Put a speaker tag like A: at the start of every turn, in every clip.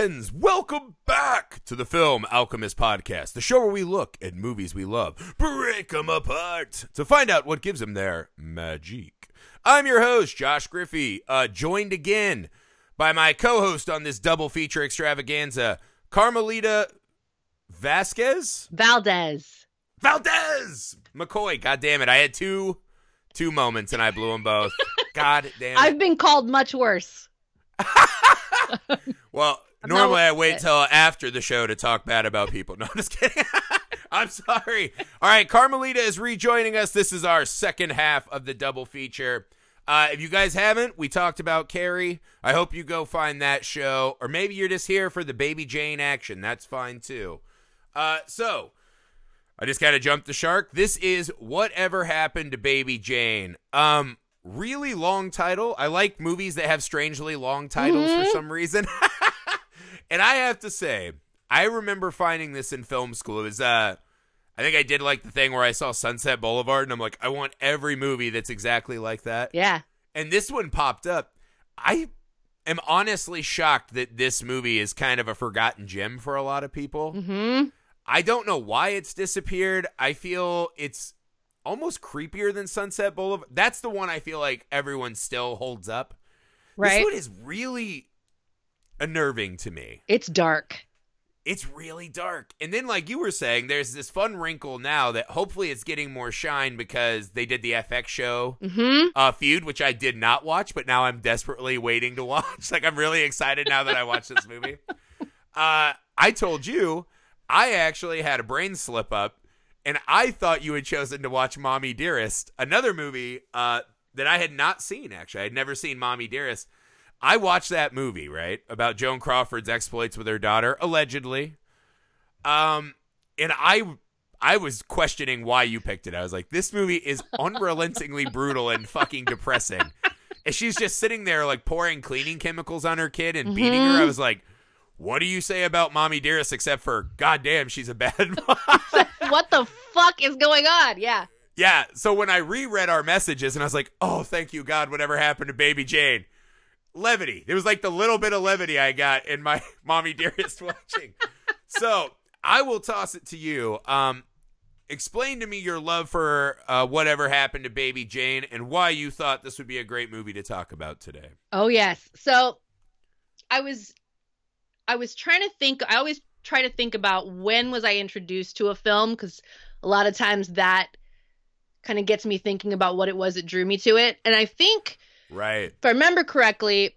A: friends, welcome back to the Film Alchemist Podcast, the show where we look at movies we love, break them apart to find out what gives them their magic. I'm your host, Josh Griffey, uh, joined again by my co host on this double feature extravaganza, Carmelita Vasquez?
B: Valdez.
A: Valdez! McCoy, god damn it. I had two two moments and I blew them both. God damn it.
B: I've been called much worse.
A: Well,
B: I'm
A: normally I wait
B: it.
A: till after the show to talk bad about people. No, I'm just kidding. I'm sorry. All right, Carmelita is rejoining us. This is our second half of the double feature. Uh, if you guys haven't, we talked about Carrie. I hope you go find that show, or maybe you're just here for the Baby Jane action. That's fine too. Uh, so I just gotta jump the shark. This is whatever happened to Baby Jane. Um, really long title. I like movies that have strangely long titles for some reason. and I have to say, I remember finding this in film school. It was uh I think I did like the thing where I saw Sunset Boulevard and I'm like, I want every movie that's exactly like that.
B: Yeah.
A: And this one popped up. I am honestly shocked that this movie is kind of a forgotten gem for a lot of people.
B: hmm
A: I don't know why it's disappeared. I feel it's almost creepier than Sunset Boulevard. That's the one I feel like everyone still holds up.
B: Right.
A: This one is really unnerving to me.
B: It's dark.
A: It's really dark. And then, like you were saying, there's this fun wrinkle now that hopefully it's getting more shine because they did the FX show
B: hmm
A: uh, feud, which I did not watch, but now I'm desperately waiting to watch. like I'm really excited now that I watched this movie. Uh, I told you I actually had a brain slip up, and I thought you had chosen to watch Mommy Dearest, another movie uh, that I had not seen. Actually, I had never seen Mommy Dearest. I watched that movie right about Joan Crawford's exploits with her daughter, allegedly. Um, and I I was questioning why you picked it. I was like, this movie is unrelentingly brutal and fucking depressing. And she's just sitting there like pouring cleaning chemicals on her kid and beating her. I was like, what do you say about Mommy Dearest except for goddamn she's a bad mom?
B: what the fuck is going on? Yeah.
A: yeah. So when I reread our messages and I was like, oh, thank you God, whatever happened to Baby Jane. Levity. It was like the little bit of levity I got in my Mommy Dearest watching. so I will toss it to you. Um, explain to me your love for uh, whatever happened to Baby Jane and why you thought this would be a great movie to talk about today.
B: Oh yes. So I was I was trying to think I always try to think about when was I introduced to a film cuz a lot of times that kind of gets me thinking about what it was that drew me to it. And I think
A: Right.
B: if I remember correctly,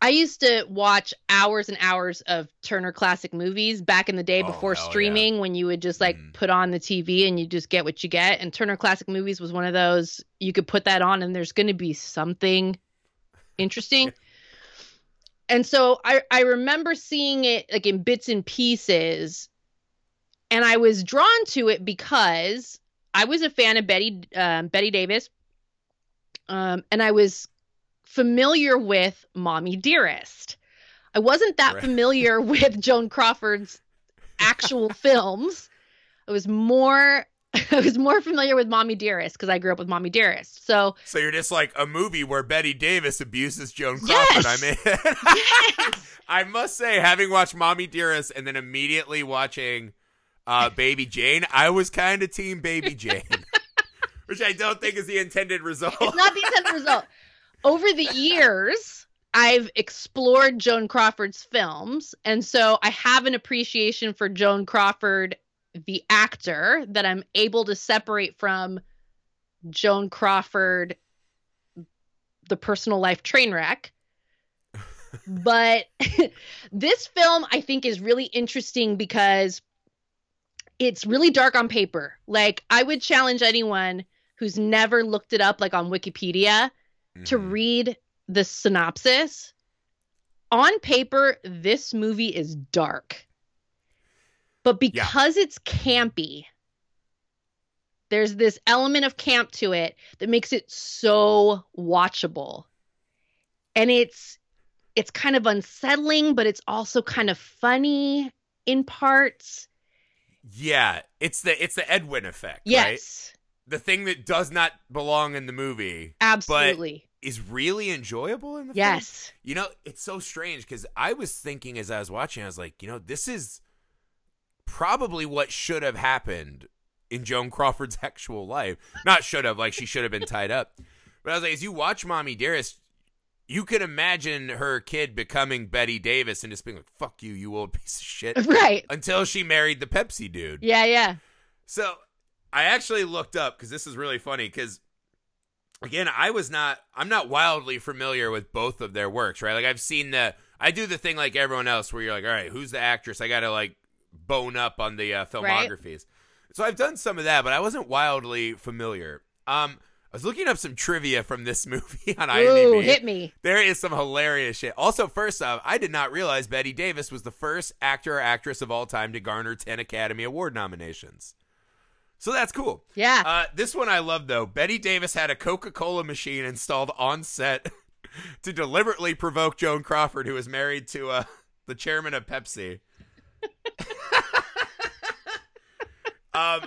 B: I used to watch hours and hours of Turner Classic Movies back in the day
A: Oh,
B: before
A: yeah.
B: streaming when you would just like
A: Mhm.
B: put on the TV and you just get what you get. And Turner Classic Movies was one of those you could put that on and there's going to be something interesting. and so I, I remember seeing it like in bits and pieces and I was drawn to it because I was a fan of Bette um, Bette Davis, um, and I was familiar with Mommy Dearest. I wasn't that
A: Right.
B: familiar with Joan Crawford's actual films. I was more I was more familiar with Mommy Dearest because I grew up with Mommy Dearest. So
A: So you're just like a movie where Bette Davis abuses Joan
B: Yes!
A: Crawford. I'm in.
B: yes,
A: I must say, having watched Mommy Dearest and then immediately watching uh, Baby Jane, I was kind of team Baby Jane, which I don't think is the intended result.
B: it's not the intended result. Over the years, I've explored Joan Crawford's films, and so I have an appreciation for Joan Crawford, the actor, that I'm able to separate from Joan Crawford, the personal life train wreck. but this film, I think, is really interesting because it's really dark on paper. Like, I would challenge anyone who's never looked it up, like on Wikipedia, to
A: Mhm.
B: read the synopsis. On paper, this movie is dark. But because it's campy, there's this element of camp to it that makes it so watchable. And it's it's kind of unsettling, but it's also kind of funny in parts.
A: Yeah, it's the it's the Edwin effect, right?
B: Yes.
A: The thing that does not belong in the movie,
B: Absolutely.
A: is really enjoyable in the film.
B: Yes.
A: You know, it's so strange because I was thinking as I was watching, I was like, you know, this is probably what should have happened in Joan Crawford's actual life. Not should have, like she should have been tied up. But I was like, as you watch Mommy Dearest, you can imagine her kid becoming Bette Davis and just being like, fuck you, you old piece of shit.
B: Right.
A: Until she married the Pepsi dude.
B: Yeah, yeah.
A: So I actually looked up because this is really funny because again, I was not I'm not wildly familiar with both of their works, right? Like I've seen the I do the thing like everyone else where you're like, all right, who's the actress? I gotta like bone up on the uh, filmographies. So I've done some of that, but I wasn't wildly familiar. Um I was looking up some trivia from this movie on IMDb.
B: Ooh, hit me.
A: There is some hilarious shit. Also, first off, I did not realize Bette Davis was the first actor or actress of all time to garner 10 Academy Award nominations. So that's cool.
B: Yeah.
A: Uh, this one I love, though. Bette Davis had a Coca Cola machine installed on set to deliberately provoke Joan Crawford, who was married to uh, the chairman of Pepsi. um,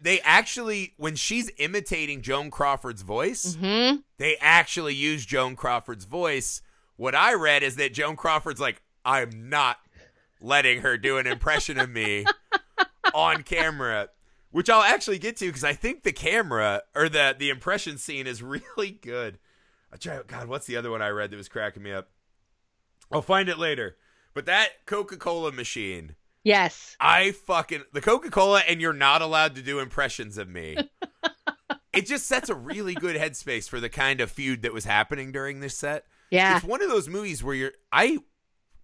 A: they actually, when she's imitating Joan Crawford's voice,
B: hmm
A: they actually use Joan Crawford's voice. What I read is that Joan Crawford's like, I'm not letting her do an impression of me on camera, which I'll actually get to because I think the camera or the the impression scene is really good. I try, God, what's the other one I read that was cracking me up? I'll find it later. But that Coca Cola machine,
B: Yes.
A: I fucking the Coca Cola, and you're not allowed to do impressions of me. it just sets a really good headspace for the kind of feud that was happening during this set.
B: Yeah.
A: It's one of those movies where you're. I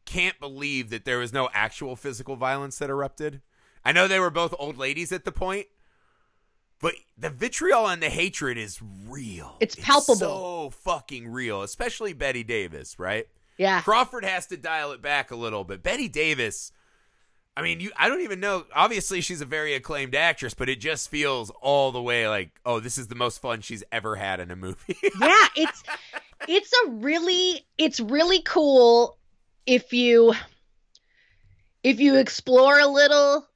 A: can't believe that there was no actual physical violence that erupted. I know they were both old ladies at the point, but the vitriol and the hatred is real.
B: It's palpable.
A: so fucking real, especially Bette Davis, right?
B: Yeah.
A: Crawford has to dial it back a little bit. Bette Davis, I mean, you I don't even know. Obviously, she's a very acclaimed actress, but it just feels all the way like, oh, this is the most fun she's ever had in a movie.
B: yeah it's it's a really it's really cool if you if you explore a little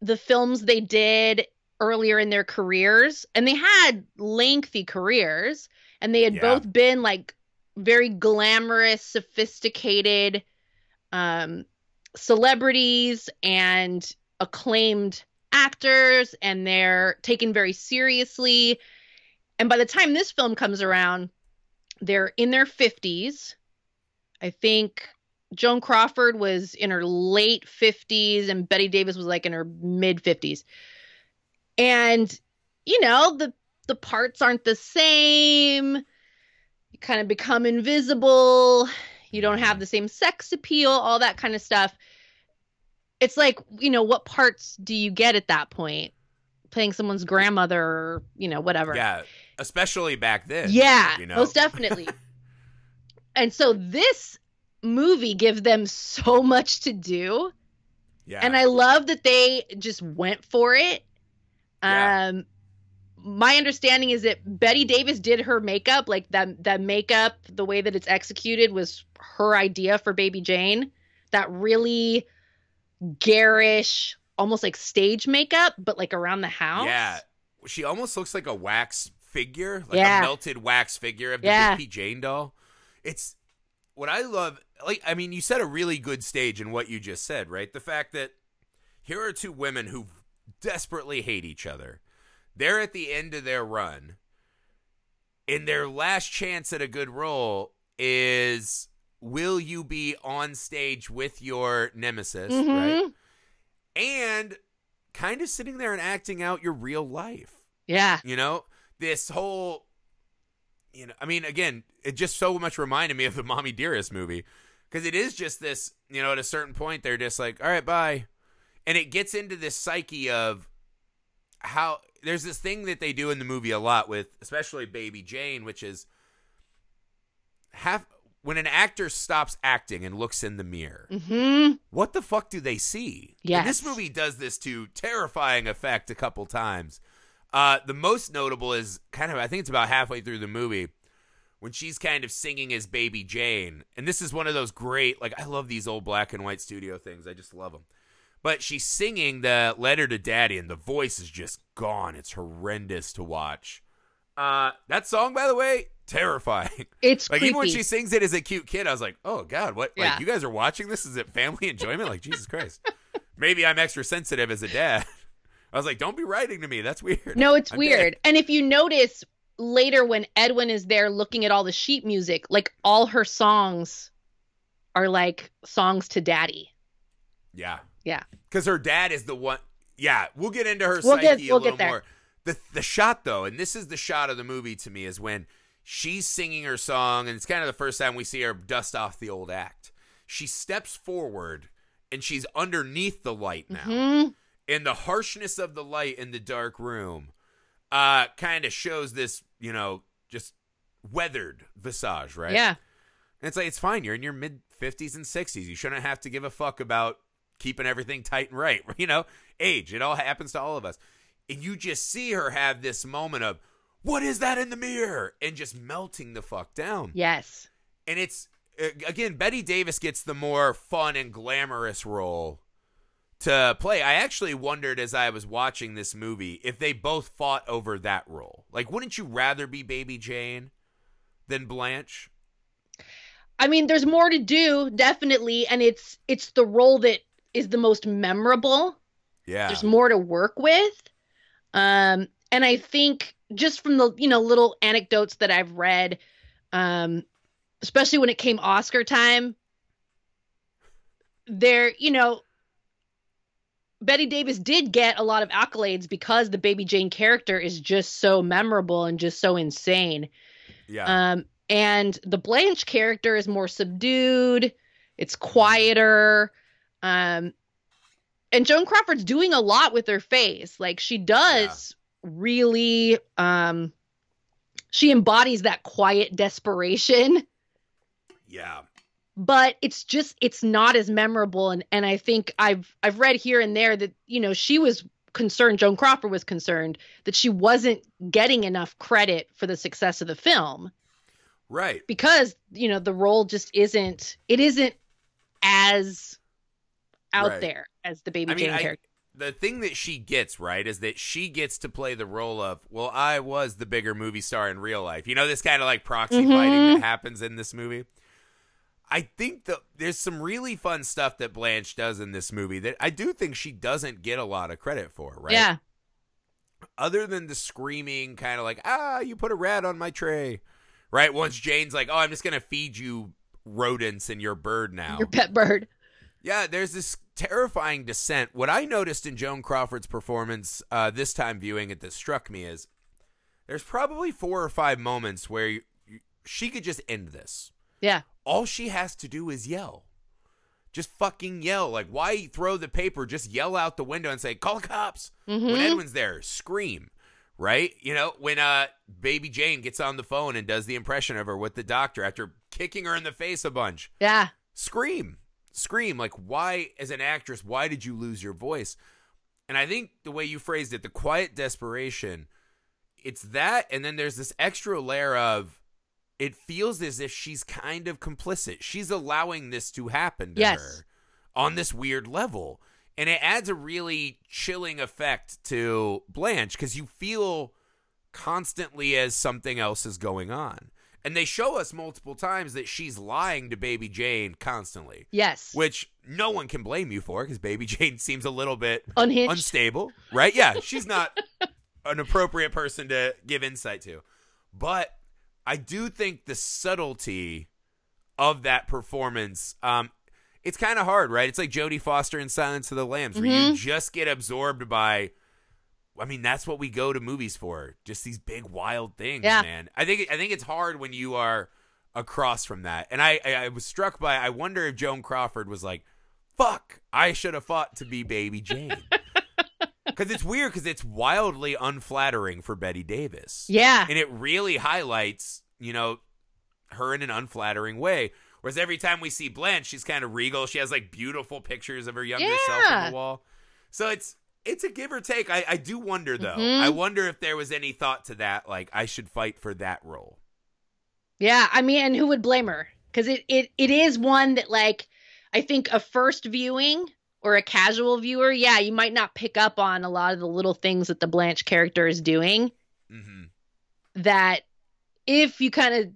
B: the films they did earlier in their careers and they had lengthy careers and they had
A: Yeah.
B: both been like very glamorous sophisticated um celebrities and acclaimed actors and they're taken very seriously and by the time this film comes around they're in their 50s i think joan crawford was in her late 50s and bette davis was like in her mid 50s and you know the the parts aren't the same you kind of become invisible you don't have the same sex appeal all that kind of stuff it's like you know what parts do you get at that point playing someone's grandmother or you know whatever
A: yeah, especially back then.
B: yeah,
A: you know?
B: most definitely. and so this movie give them so much to do,
A: yeah.
B: and I love that they just went for it.
A: Yeah.
B: Um, my understanding is that Bette Davis did her makeup, like that that makeup, the way that it's executed was her idea for Baby Jane. That really garish, almost like stage makeup, but like around the house.
A: Yeah, she almost looks like a wax figure, like
B: Yeah.
A: a melted wax figure of the
B: Yeah.
A: Baby Jane doll. It's what I love. Like, I mean, you set a really good stage in what you just said, right? The fact that here are two women who desperately hate each other. They're at the end of their run. And their last chance at a good role is will you be on stage with your nemesis, right?
B: Mhm.
A: and kind of sitting there and acting out your real life.
B: Yeah.
A: You know, this whole, you know, I mean, again, it just so much reminded me of the Mommy Dearest movie because it is just this, you know, at a certain point, they're just like, all right, bye. And it gets into this psyche of how there's this thing that they do in the movie a lot with, especially Baby Jane, which is have when an actor stops acting and looks in the mirror
B: hmm
A: what the fuck do they see? yeah this movie does this to terrifying effect a couple times. Uh, the most notable is kind of, I think it's about halfway through the movie when she's kind of singing as Baby Jane. And this is one of those great, like, I love these old black and white studio things. I just love them. But she's singing the letter to daddy, and the voice is just gone. It's horrendous to watch. Uh, that song, by the way, terrifying.
B: It's
A: Like
B: creepy.
A: even when she sings it as a cute kid, I was like, "Oh God, what?
B: Yeah.
A: Like you guys are watching this? Is it family enjoyment? Like Jesus Christ? Maybe I'm extra sensitive as a dad." I was like, "Don't be writing to me. That's weird."
B: No, it's
A: I'm
B: weird.
A: big.
B: And if you notice later when Edwin is there looking at all the sheet music, like all her songs are like songs to daddy.
A: Yeah,
B: Yeah.
A: because her dad is the one. Yeah, we'll get into her
B: We'll
A: psyche
B: get-
A: a
B: we'll get
A: little more. The the shot though, and this is the shot of the movie to me, is when she's singing her song, and it's kind of the first time we see her dust off the old act. She steps forward, and she's underneath the light now.
B: Mhm.
A: and the harshness of the light in the dark room uh kind of shows this you know just weathered visage right?
B: Yeah.
A: and it's like it's fine. You're in your mid 50s and 60s you shouldn't have to give a fuck about keeping everything tight and right you know? Age. It all happens to all of us. And you just see her have this moment of what is that in the mirror? And just melting the fuck down.
B: Yes.
A: and it's again Bette Davis gets the more fun and glamorous role to play. I actually wondered as I was watching this movie if they both fought over that role. Like wouldn't you rather be Baby Jane than Blanche?
B: I mean, there's more to do, definitely, and it's it's the role that is the most memorable.
A: Yeah.
B: There's more to work with. Um, and I think just from the you know little anecdotes that I've read, um, especially when it came Oscar time, there you know Bette Davis did get a lot of accolades because the Baby Jane character is just so memorable and just so insane.
A: yeah.
B: Um, and the Blanche character is more subdued. It's quieter. Um, and Joan Crawford's doing a lot with her face. Like she does really, um, she embodies that quiet desperation,
A: yeah.
B: But it's just, it's not as memorable. And, and I think I've, I've read here and there that, you know, she was concerned, Joan Crawford was concerned that she wasn't getting enough credit for the success of the film.
A: Right.
B: because you know the role just isn't it isn't as out
A: Right.
B: there as the baby
A: I mean,
B: jane
A: I-
B: character
A: The thing that she gets, right, is that she gets to play the role of, well, I was the bigger movie star in real life. You know, this kind of like proxy
B: Mhm.
A: fighting that happens in this movie. I think that there's some really fun stuff that Blanche does in this movie that I do think she doesn't get a lot of credit for, right?
B: yeah
A: Other than the screaming, kind of like, ah, you put a rat on my tray, right? Once Jane's like, oh, I'm just going to feed you rodents and your bird now.
B: your pet bird
A: Yeah, there's this terrifying descent. What I noticed in Joan Crawford's performance uh, this time viewing it that struck me is there's probably four or five moments where you, you, she could just end this.
B: Yeah
A: All she has to do is yell. Just fucking yell. Like, why throw the paper? Just yell out the window and say, call the cops. When
B: Mhm.
A: Edwin's there, scream. Right? You know, when uh baby Jane gets on the phone and does the impression of her with the doctor after kicking her in the face a bunch
B: yeah
A: scream scream like why as an actress why did you lose your voice and i think the way you phrased it the quiet desperation it's that and then there's this extra layer of it feels as if she's kind of complicit. She's allowing this to happen to
B: Yes.
A: her on this weird level. And it adds a really chilling effect to blanche because you feel constantly as something else is going on. And they show us multiple times that she's lying to baby jane constantly.
B: Yes.
A: Which no one can blame you for because baby jane seems a little bit
B: unhinged.
A: unstable right? Yeah she's not an appropriate person to give insight to. But i do think the subtlety of that performance um it's kind of hard right it's like jodie foster in silence of the lambs where you
B: Mhm.
A: just get absorbed by I mean, that's what we go to movies for. Just these big wild things,
B: Yeah.
A: man. I think I think it's hard when you are across from that. And I, I I was struck by I wonder if Joan Crawford was like, "Fuck, I should have fought to be Baby Jane." Cuz it's weird cuz it's wildly unflattering for Bette Davis.
B: yeah
A: And it really highlights, you know, her in an unflattering way. Whereas every time we see Blanche, she's kind of regal. She has like beautiful pictures of her younger self on the wall. So it's it's a give or take. I, I do wonder though.
B: Mhm.
A: I wonder if there was any thought to that, like I should fight for that role.
B: yeah i mean and who would blame her because it, it it is one that like i think a first viewing or a casual viewer yeah you might not pick up on a lot of the little things that the blanche character is doing
A: hmm
B: that if you kind of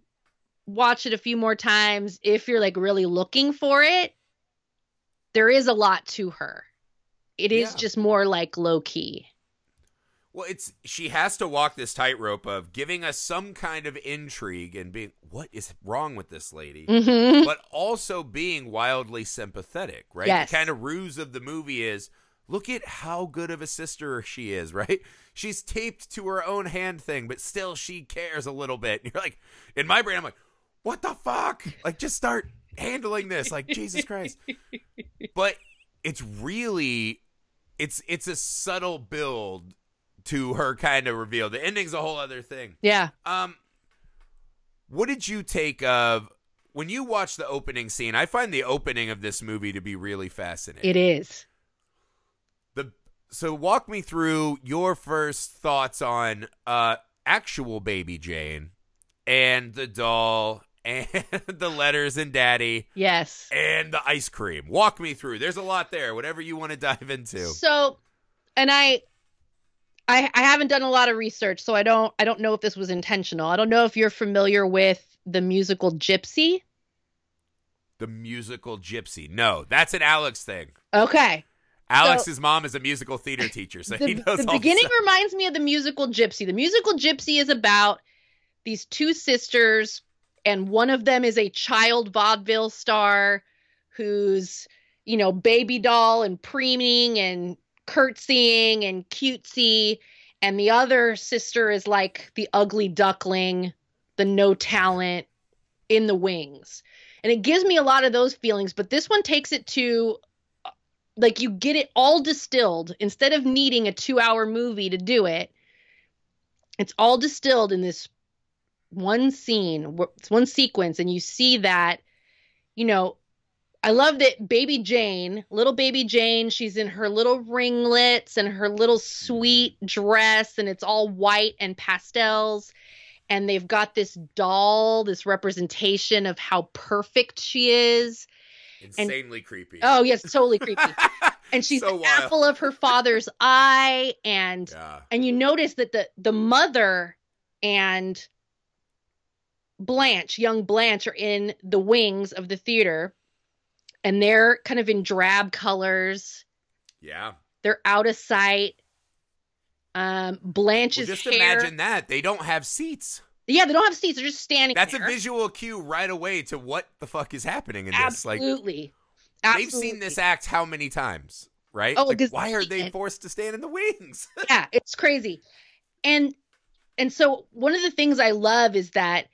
B: watch it a few more times, if you're like really looking for it, there is a lot to her. It is
A: Yeah.
B: just more like low key.
A: Well, it's she has to walk this tightrope of giving us some kind of intrigue and being what is wrong with this lady,
B: hmm
A: but also being wildly sympathetic, right?
B: Yes.
A: The kind of ruse of the movie is look at how good of a sister she is, right? She's taped to her own hand thing, but still she cares a little bit. And you're like, in my brain, I'm like, what the fuck? Like, just start handling this. Like, Jesus Christ. But it's really it's it's a subtle build to her kind of reveal. The ending's a whole other thing.
B: Yeah.
A: Um, what did you take of when you watch the opening scene? I find the opening of this movie to be really fascinating.
B: It is.
A: the so walk me through your first thoughts on uh actual baby Jane and the doll and the letters and daddy
B: Yes.
A: and the ice cream. Walk me through. There's a lot there. Whatever you want to dive into.
B: So, and I, I, I haven't done a lot of research, so I don't, I don't know if this was intentional. I don't know if you're familiar with the musical Gypsy.
A: The musical Gypsy. No, that's an Alex thing.
B: Okay.
A: Alex's mom is a musical theater teacher, so he knows
B: the beginning reminds me of the musical Gypsy. The musical Gypsy is about these two sisters, and one of them is a child vaudeville star who's, you know, baby doll and preening and curtsying and cutesy, and the other sister is like the ugly duckling, the no talent in the wings. And it gives me a lot of those feelings, but this one takes it to uh, like you get it all distilled instead of needing a two hour movie to do it it's all distilled in this one scene it's one sequence and you see that you know i love that baby jane little baby jane she's in her little ringlets and her little sweet dress and it's all white and pastels. And they've got this doll this representation of how perfect she is.
A: Insanely creepy.
B: oh yes totally creepy. And she's
A: So
B: the apple of her father's eye and
A: Yeah.
B: and you notice that the the mother and Blanche, young Blanche, are in the wings of the theater, and they're kind of in drab colors.
A: Yeah.
B: They're out of sight. Um,
A: Well,
B: Blanche's
A: just
B: hair.
A: imagine that. They don't have seats.
B: Yeah, they don't have seats. They're just standing.
A: That's
B: there.
A: a visual cue right away to what the fuck is happening in this. Like
B: Absolutely.
A: they've seen this act how many times, right?
B: Oh,
A: Like, why are
B: they
A: forced to stand in the wings?
B: yeah it's crazy and and so one of the things i love is that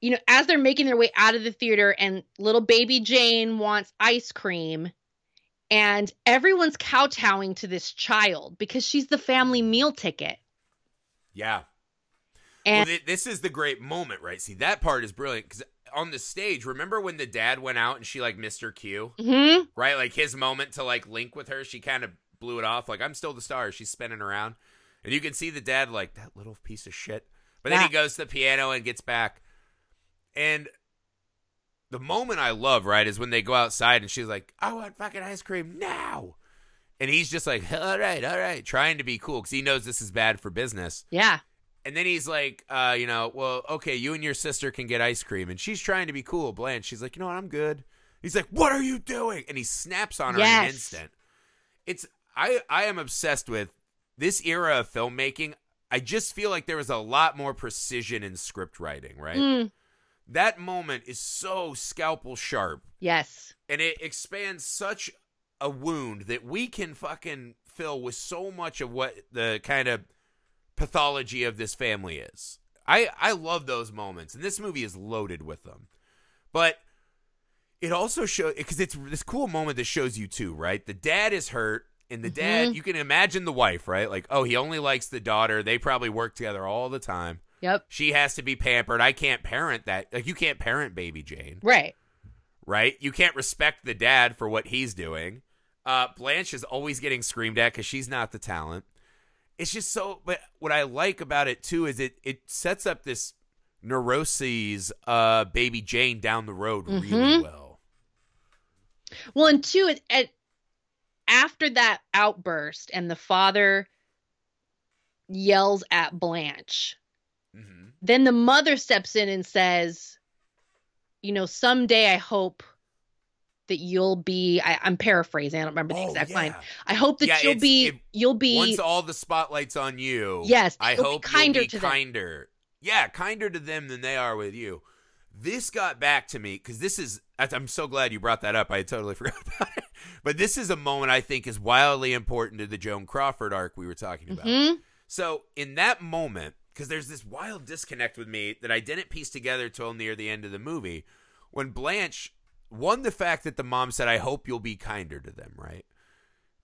B: you know as they're making their way out of the theater and little baby jane wants ice cream and everyone's kowtowing to this child because she's the family meal ticket
A: yeah.
B: and
A: well, thi- this is the great moment, right? See, that part is brilliant because on the stage, remember when the dad went out and she like missed her cue,
B: Mhm.
A: right? Like his moment to like link with her, she kind of blew it off. Like I'm still the star. She's spinning around, and you can see the dad like that little piece of shit. But then he goes to the piano and gets back, and the moment I love, right, is when they go outside and she's like, "I want fucking ice cream now," and he's just like, "All right, all right," trying to be cool because he knows this is bad for business.
B: yeah
A: And then he's like, uh, you know, well, okay, you and your sister can get ice cream. And she's trying to be cool, Blanche. She's like, you know what, I'm good. He's like, what are you doing? And he snaps on her in an instant. It's I I am obsessed with this era of filmmaking. I just feel like there was a lot more precision in script writing, right?
B: Mm,
A: That moment is so scalpel sharp
B: yes
A: and it expands such a wound that we can fucking fill with so much of what the kind of pathology of this family is. I I love those moments, and this movie is loaded with them. But it also shows because it's this cool moment that shows you too, right? The dad is hurt, and the dad
B: Mhm.
A: you can imagine the wife, right? Like, oh, he only likes the daughter. They probably work together all the time.
B: Yep
A: She has to be pampered. I can't parent that. Like, you can't parent baby Jane
B: right
A: right? You can't respect the dad for what he's doing. Uh, Blanche is always getting screamed at because she's not the talent. It's just so. But what I like about it too is it it sets up this neuroses uh baby Jane down the road really
B: Mhm.
A: well.
B: Well, and two, at, at after that outburst, and the father yells at Blanche,
A: Mhm.
B: then the mother steps in and says, you know, someday I hope that you'll be I, I'm paraphrasing, I don't remember the
A: Oh,
B: exact
A: yeah.
B: line. I hope that
A: Yeah,
B: you'll be
A: it-
B: you'll be
A: Once all the spotlight's on you,
B: Yes,
A: I hope
B: kinder
A: you'll be
B: to them.
A: kinder. Yeah, kinder to them than they are with you. This got back to me because this is. I'm so glad you brought that up. I totally forgot about it. But this is a moment I think is wildly important to the Joan Crawford arc we were talking about.
B: Mhm.
A: So in that moment, because there's this wild disconnect with me that I didn't piece together till near the end of the movie, when Blanche, one, the fact that the mom said, "I hope you'll be kinder to them," right?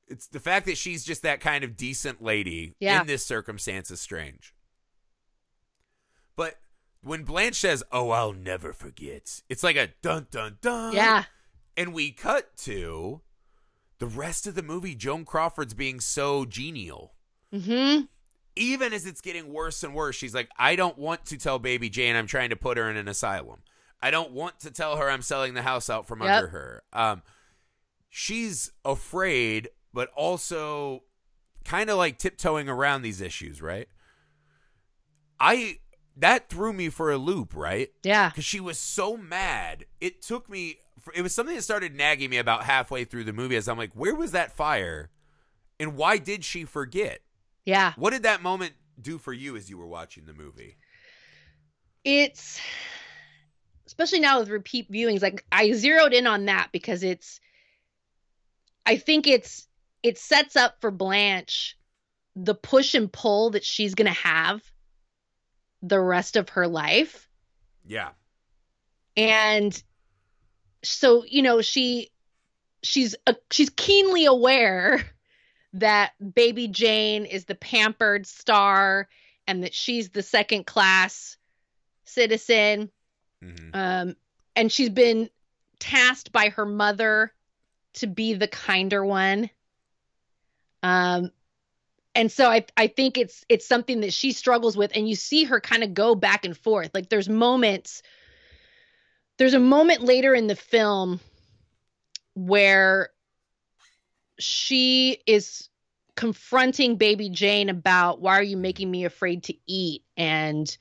A: It's the fact that she's just that kind of decent lady
B: Yeah.
A: in this circumstance is strange. But when Blanche says, "Oh, I'll never forget," it's like a dun dun dun.
B: Yeah.
A: And we cut to the rest of the movie. Joan Crawford's being so genial
B: Mhm.
A: Even as it's getting worse and worse, she's like, I don't want to tell baby Jane I'm trying to put her in an asylum. I don't want to tell her I'm selling the house out from
B: Yep.
A: under her. Um, she's afraid, but also kind of like tiptoeing around these issues, right? I that threw me for a loop, right?
B: Yeah.
A: because she was so mad. It took me. It was something that started nagging me about halfway through the movie. As I'm like, where was that fire, and why did she forget?
B: Yeah.
A: What did that moment do for you as you were watching the movie?
B: It's especially now with repeat viewings, like I zeroed in on that because it's I think it's it sets up for Blanche the push and pull that she's going to have the rest of her life.
A: Yeah.
B: and so you know she she's uh, she's keenly aware that baby jane is the pampered star and that she's the second class citizen.
A: Hmm
B: um and she's been tasked by her mother to be the kinder one. Um and so i i think it's it's something that she struggles with and you see her kind of go back and forth. Like there's moments there's a moment later in the film where she is confronting baby jane about why are you making me afraid to eat and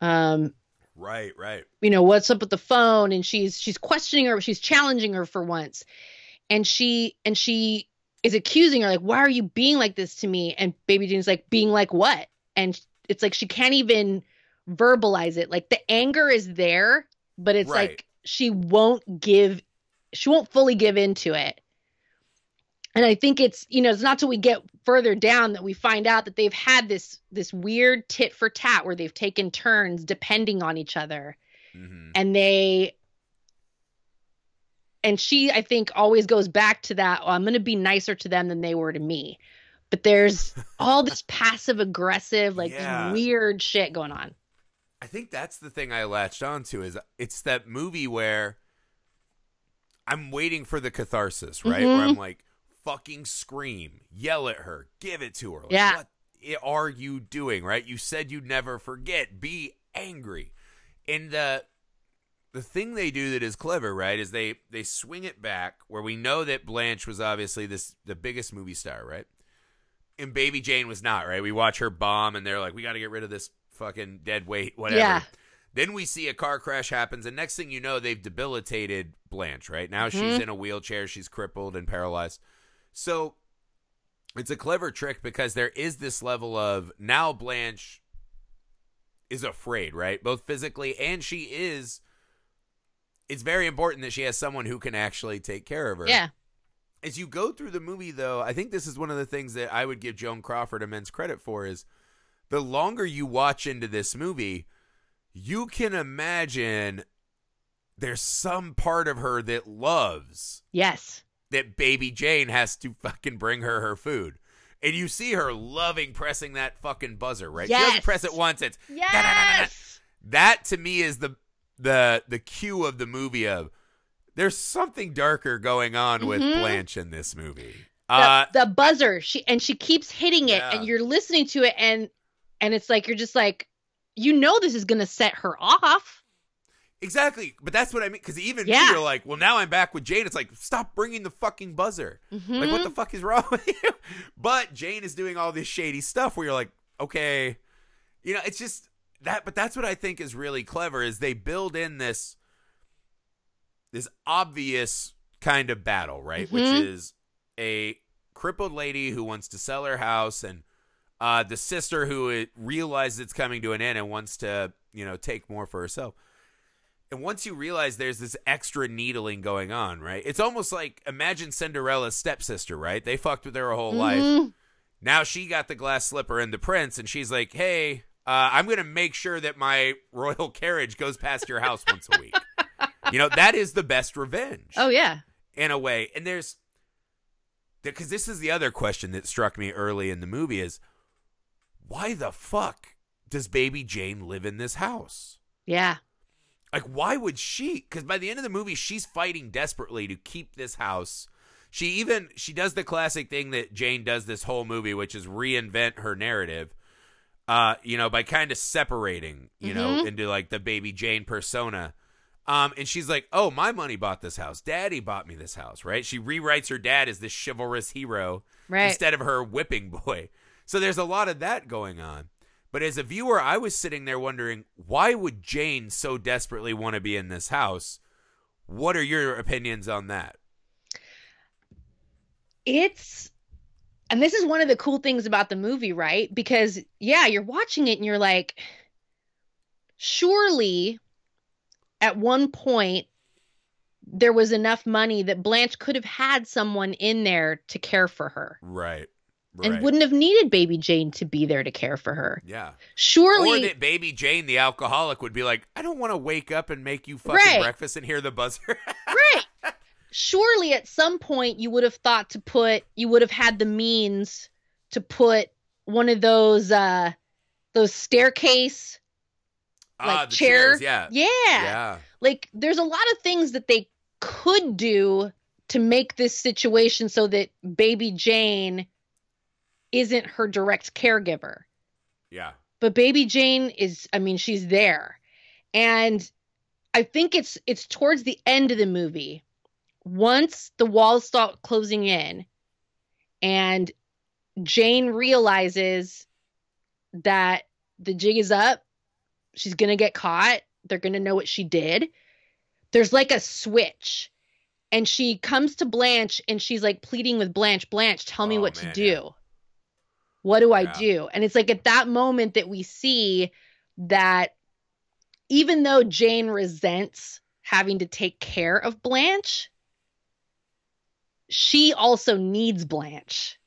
B: um
A: Right. Right.
B: you know what's up with the phone and she's she's questioning her she's challenging her for once and she and she is accusing her like why are you being like this to me and baby jane's like being like what and it's like she can't even verbalize it like the anger is there but it's
A: Right.
B: like she won't give she won't fully give into it and i think it's you know it's not till we get further down that we find out that they've had this this weird tit for tat where they've taken turns depending on each other
A: hmm
B: and they and she i think always goes back to that oh, i'm going to be nicer to them than they were to me but there's all this passive aggressive like
A: Yeah.
B: weird shit going on
A: I think that's the thing I latched onto is it's that movie where I'm waiting for the catharsis, right? Where
B: Mhm.
A: I'm like, fucking scream, yell at her, give it to her. Like,
B: Yeah.
A: What are you doing, right? You said you'd never forget. Be angry. And the the thing they do that is clever, right, is they they swing it back where we know that Blanche was obviously this the biggest movie star, right? And Baby Jane was not, right? We watch her bomb and they're like, we got to get rid of this fucking dead weight, whatever.
B: Yeah.
A: Then we see a car crash happens, and next thing you know, they've debilitated Blanche, right? Now she's
B: Mhm.
A: in a wheelchair, she's crippled and paralyzed. So it's a clever trick because there is this level of now Blanche is afraid, right? Both physically and she is. It's very important that she has someone who can actually take care of her.
B: yeah
A: As you go through the movie, though, I think this is one of the things that I would give Joan Crawford immense credit for is the longer you watch into this movie, you can imagine there's some part of her that loves
B: yes
A: that baby Jane has to fucking bring her her food. And you see her loving pressing that fucking buzzer, right? She doesn't press it once, it's
B: yes
A: that to me is the the the cue of the movie of there's something darker going on with
B: Mhm.
A: Blanche in this movie.
B: the,
A: Uh
B: the buzzer she and she keeps hitting it
A: Yeah.
B: and you're listening to it and and it's like you're just like you know this is going to set her off
A: exactly, but that's what I mean cuz even
B: Yeah.
A: me you're like, well now I'm back with Jane. It's like stop bringing the fucking buzzer. Like what the
B: Mhm.
A: fuck is wrong with you? But Jane is doing all this shady stuff where you're like, okay, you know, it's just that but that's what I think is really clever is they build in this this obvious kind of battle, right? Which
B: Mhm.
A: is a crippled lady who wants to sell her house and uh, the sister who it realizes it's coming to an end and wants to, you know, take more for herself. And once you realize there's this extra needling going on, right? It's almost like imagine Cinderella's stepsister, right? They fucked with her her whole life.
B: Mhm.
A: Now she got the glass slipper and the prince, and she's like, "Hey, uh, I'm going to make sure that my royal carriage goes past your house once a week." you know, that is the best revenge
B: Oh yeah.
A: in a way. And there's because this is the other question that struck me early in the movie is why the fuck does baby Jane live in this house?
B: Yeah.
A: Like, why would she? Because by the end of the movie, she's fighting desperately to keep this house. She even she does the classic thing that Jane does this whole movie, which is reinvent her narrative. Uh, you know, by kind of separating, you know,
B: Mhm.
A: into like the baby Jane persona. Um, and she's like, "Oh, my money bought this house. Daddy bought me this house." Right? She rewrites her dad as this chivalrous hero
B: Right.
A: instead of her whipping boy. So there's a lot of that going on. But as a viewer, I was sitting there wondering, why would Jane so desperately want to be in this house? What are your opinions on that?
B: it's and this is one of the cool things about the movie, right? Because yeah, you're watching it and you're like surely at one point there was enough money that Blanche could have had someone in there to care for her
A: Right.
B: And wouldn't have needed baby Jane to be there to care for her.
A: yeah. Or
B: Surely
A: that baby Jane, the alcoholic, would be like, I don't want to wake up and make you fucking
B: Right.
A: breakfast and hear the buzzer.
B: right. Surely at some point you would have thought to put you would have had the means to put one of those uh those staircase
A: ah,
B: like
A: the
B: chair.
A: chairs, yeah.
B: yeah.
A: Yeah.
B: Like there's a lot of things that they could do to make this situation so that baby Jane isn't her direct caregiver.
A: Yeah.
B: But baby Jane is I mean she's there. And I think it's it's towards the end of the movie once the walls start closing in and Jane realizes that the jig is up, she's going to get caught, they're going to know what she did. There's like a switch. And she comes to Blanche and she's like pleading with Blanche, Blanche, tell me
A: Oh,
B: what
A: man,
B: to do. What do I
A: Yeah.
B: do? And it's like at that moment that we see that even though Jane resents having to take care of Blanche, she also needs Blanche.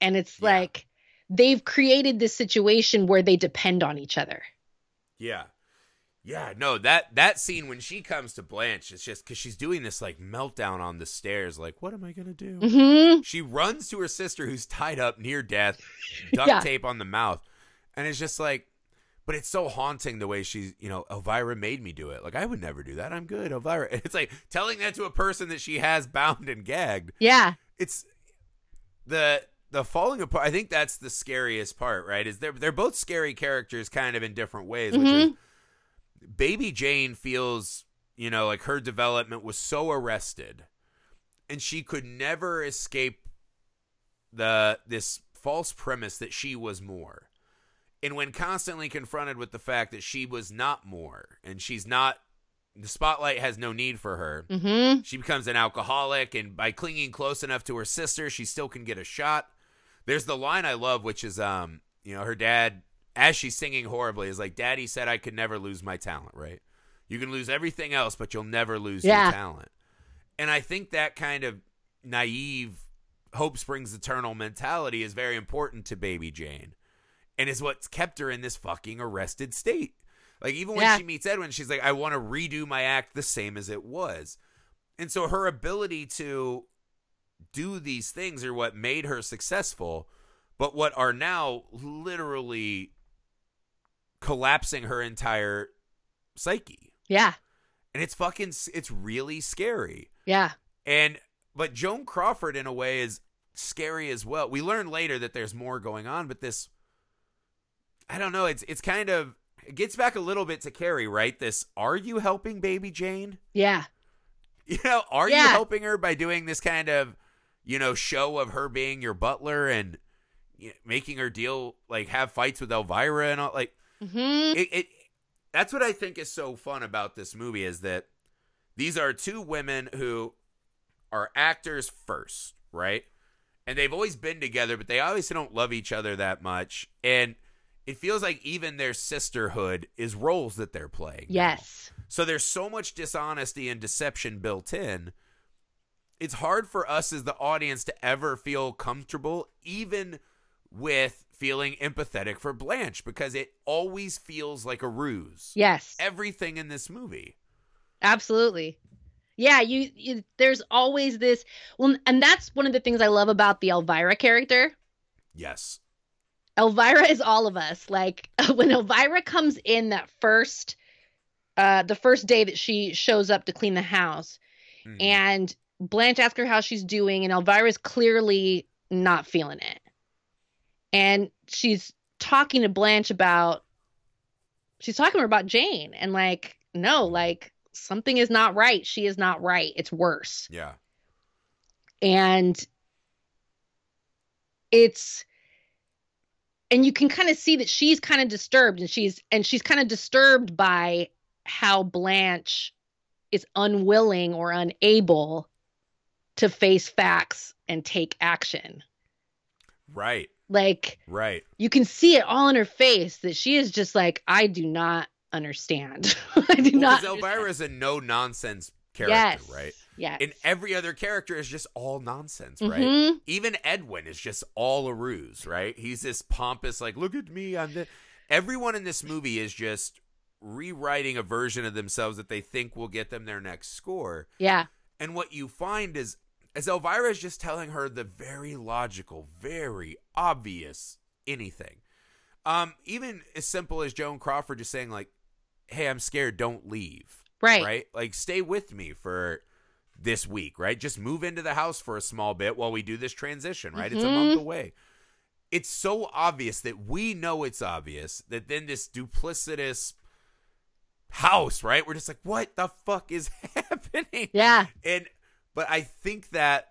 B: And it's
A: Yeah.
B: like they've created this situation where they depend on each other.
A: Yeah. Yeah, no, that that scene when she comes to Blanche, it's just because she's doing this like meltdown on the stairs, like, what am I gonna do?
B: Mm-hmm.
A: She runs to her sister who's tied up near death, duct
B: Yeah.
A: tape on the mouth. And it's just like, but it's so haunting the way she's, you know, Elvira made me do it. Like, I would never do that. I'm good, Elvira. It's like telling that to a person that she has bound and gagged.
B: Yeah.
A: It's the the falling apart. I think that's the scariest part, right? Is they're they're both scary characters, kind of in different ways. Which is, Baby Jane feels, you know, like her development was so arrested, and she could never escape the this false premise that she was more. And when constantly confronted with the fact that she was not more, and she's not, the spotlight has no need for her.
B: Mm-hmm.
A: She becomes an alcoholic, and by clinging close enough to her sister, she still can get a shot. There's the line I love, which is, um, you know, her dad, as she's singing horribly, is like, "Daddy said I could never lose my talent, right? You can lose everything else, but you'll never lose
B: Yeah.
A: your talent." And I think that kind of naive, hope springs eternal mentality is very important to Baby Jane, and is what's kept her in this fucking arrested state. Like even when
B: Yeah.
A: she meets Edwin, she's like, "I want to redo my act the same as it was." And so her ability to do these things are what made her successful, but what are now literally collapsing her entire psyche.
B: Yeah.
A: And it's fucking it's really scary.
B: Yeah.
A: And but Joan Crawford in a way is scary as well. We learn later that there's more going on, but this I don't know, it's it's kind of it gets back a little bit to Carrie, right? This are you helping baby Jane?
B: Yeah.
A: You know, are you helping her by doing this kind of, you know, show of her being your butler and you know, making her deal like have fights with Elvira and all like
B: Mm-hmm.
A: it, it that's what I think is so fun about this movie is that these are two women who are actors first, right? And they've always been together, but they obviously don't love each other that much. And it feels like even their sisterhood is roles that they're playing. now.
B: Yes.
A: So there's so much dishonesty and deception built in. It's hard for us as the audience to ever feel comfortable, even with feeling empathetic for Blanche, because it always feels like a ruse.
B: Yes.
A: Everything in this movie.
B: Absolutely. Yeah, you, you there's always this well and that's one of the things I love about the Elvira character.
A: Yes.
B: Elvira is all of us. Like when Elvira comes in that first uh the first day that she shows up to clean the house
A: Mhm.
B: and Blanche asks her how she's doing and Elvira's clearly not feeling it. And she's talking to Blanche about she's talking to her about Jane and like no, like something is not right. She is not right. It's worse.
A: yeah.
B: and it's and you can kind of see that she's kind of disturbed and she's and she's kind of disturbed by how blanche is unwilling or unable to face facts and take action
A: Right.
B: Like
A: Right.
B: you can see it all in her face that she is just like i do not understand i do
A: Well,
B: not
A: Elvira is a no nonsense character,
B: yes
A: right?
B: yes
A: And every other character is just all nonsense, right?
B: Mhm.
A: Even Edwin is just all a ruse, right? He's this pompous, like, look at me, I'm the. Everyone in this movie is just rewriting a version of themselves that they think will get them their next score.
B: yeah
A: And what you find is, as Elvira is just telling her the very logical, very obvious anything. Um, even as simple as Joan Crawford just saying, like, hey, I'm scared, don't leave
B: right
A: right? Like stay with me for this week, right? Just move into the house for a small bit while we do this transition, right? It's a month away. It's so obvious that we know it's obvious that then this duplicitous house, right? We're just like, what the fuck is happening?
B: yeah
A: And but I think that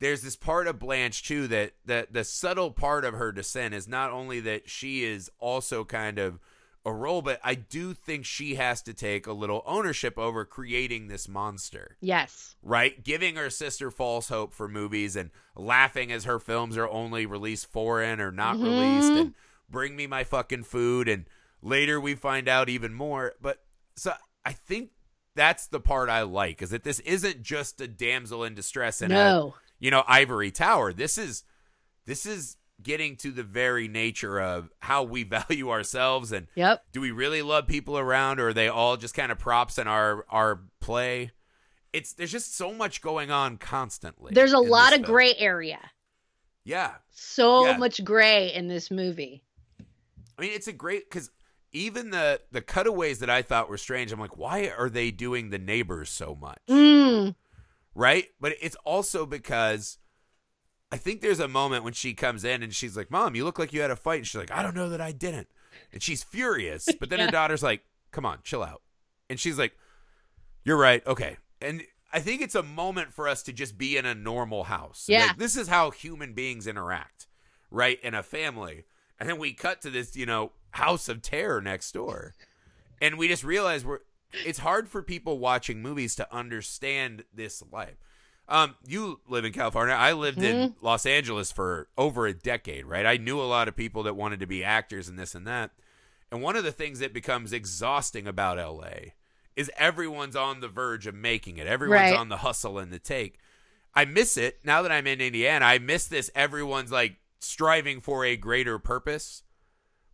A: there's this part of Blanche too that that the subtle part of her descent is not only that she is also kind of a role, but I do think she has to take a little ownership over creating this monster,
B: yes
A: right? Giving her sister false hope for movies and laughing as her films are only released foreign or not
B: Mhm.
A: released and bring me my fucking food and later we find out even more. But so I think that's the part I like is that this isn't just a damsel in distress in a you know ivory tower. This is this is getting to the very nature of how we value ourselves and
B: yep
A: do we really love people around or are they all just kind of props in our our play? It's there's just so much going on constantly.
B: There's a lot of
A: film.
B: gray area.
A: Yeah.
B: So
A: Yeah.
B: much gray in this movie.
A: I mean, it's a great because even the the cutaways that I thought were strange. I'm like, why are they doing the neighbors so much?
B: Mm.
A: Right? But it's also because I think there's a moment when she comes in and she's like, "Mom, you look like you had a fight." And she's like, "I don't know that I didn't," and she's furious. But then her daughter's like, "Come on, chill out," and she's like, "You're right, okay." And I think it's a moment for us to just be in a normal house.
B: Yeah.
A: Like, this is how human beings interact, right? In a family. And then we cut to this, you know, house of terror next door. And we just realize we're it's hard for people watching movies to understand this life. Um, you live in California. I lived in Los Angeles for over a decade, right? I knew a lot of people that wanted to be actors and this and that. And one of the things that becomes exhausting about LA is everyone's on the verge of making it. Everyone's
B: Right.
A: on the hustle and the take. I miss it now that I'm in Indiana. I miss this. Everyone's like striving for a greater purpose,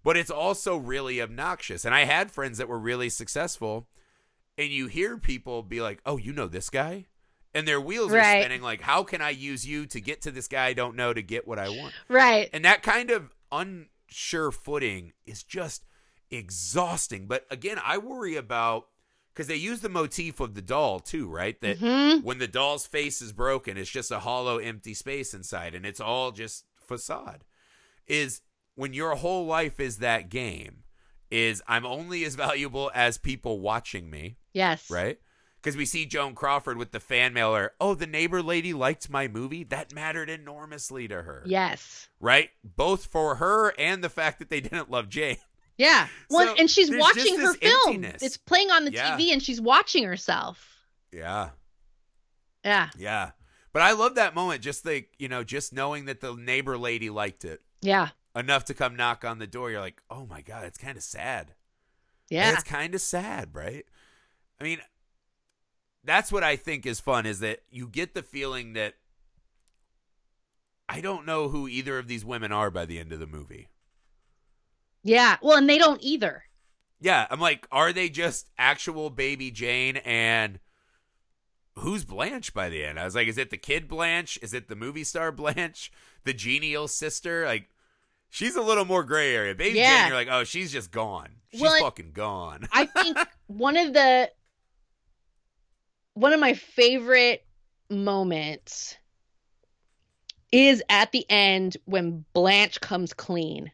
A: but it's also really obnoxious. And I had friends that were really successful, and you hear people be like, "Oh, you know this guy," and their wheels are spinning. Like, how can I use you to get to this guy I don't know to get what I want?
B: Right.
A: And that kind of unsure footing is just exhausting. But again, I worry about because they use the motif of the doll too, right? That
B: Mhm.
A: when the doll's face is broken, it's just a hollow, empty space inside, and it's all just facade. Is when your whole life is that game, is I'm only as valuable as people watching me,
B: Yes.
A: right? Because we see Joan Crawford with the fan mailer. Oh, the neighbor lady liked my movie. That mattered enormously to her
B: Yes.
A: right? Both for her and the fact that they didn't love Jane.
B: Yeah. Well,
A: So,
B: and she's watching her film.
A: emptiness.
B: It's playing on the
A: Yeah.
B: TV and she's watching herself.
A: Yeah.
B: Yeah.
A: Yeah. But I love that moment, just like, you know, just knowing that the neighbor lady liked it
B: Yeah.
A: Enough to come knock on the door. You're like, oh my God, it's kind of sad.
B: Yeah.
A: It's kind of sad, right? I mean, that's what I think is fun is that you get the feeling that I don't know who either of these women are by the end of the movie.
B: Yeah. Well, and they don't either.
A: Yeah, I'm like, are they just actual baby Jane and who's Blanche by the end? I was like, is it the kid Blanche? Is it the movie star Blanche? The genial sister? Like, she's a little more gray area. Baby
B: Yeah.
A: Jane, you're like, oh, she's just gone. She's
B: Well,
A: fucking gone.
B: I think one of the one of my favorite moments is at the end when Blanche comes clean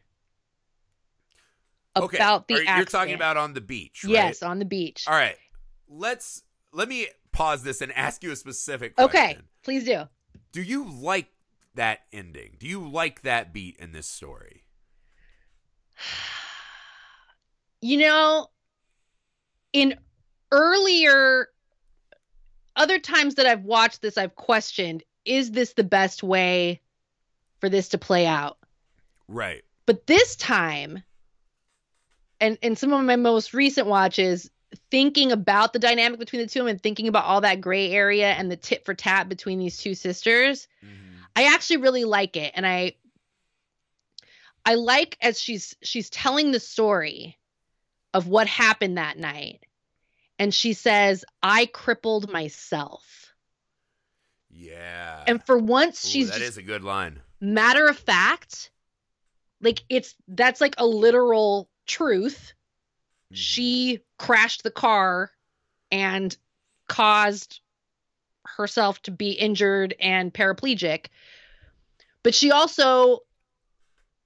A: okay,
B: about the
A: are-
B: accident.
A: you're talking about on the beach, right?
B: yes, on the beach.
A: All right. Let's let me pause this and ask you a specific question.
B: Okay, please do.
A: Do you like that ending? Do you like that beat in this story?
B: You know, in earlier other times that I've watched this, I've questioned, is this the best way for this to play out?
A: Right.
B: But this time, and and some of my most recent watches, thinking about the dynamic between the two of them and thinking about all that gray area and the tit for tat between these two sisters,
A: Mhm.
B: I actually really like it. And I I like as she's she's telling the story of what happened that night. And she says, I crippled myself.
A: Yeah.
B: And for once
A: Ooh,
B: she's
A: that is a good line.
B: matter of fact like it's that's like a literal truth
A: Mhm.
B: she crashed the car and caused herself to be injured and paraplegic but she also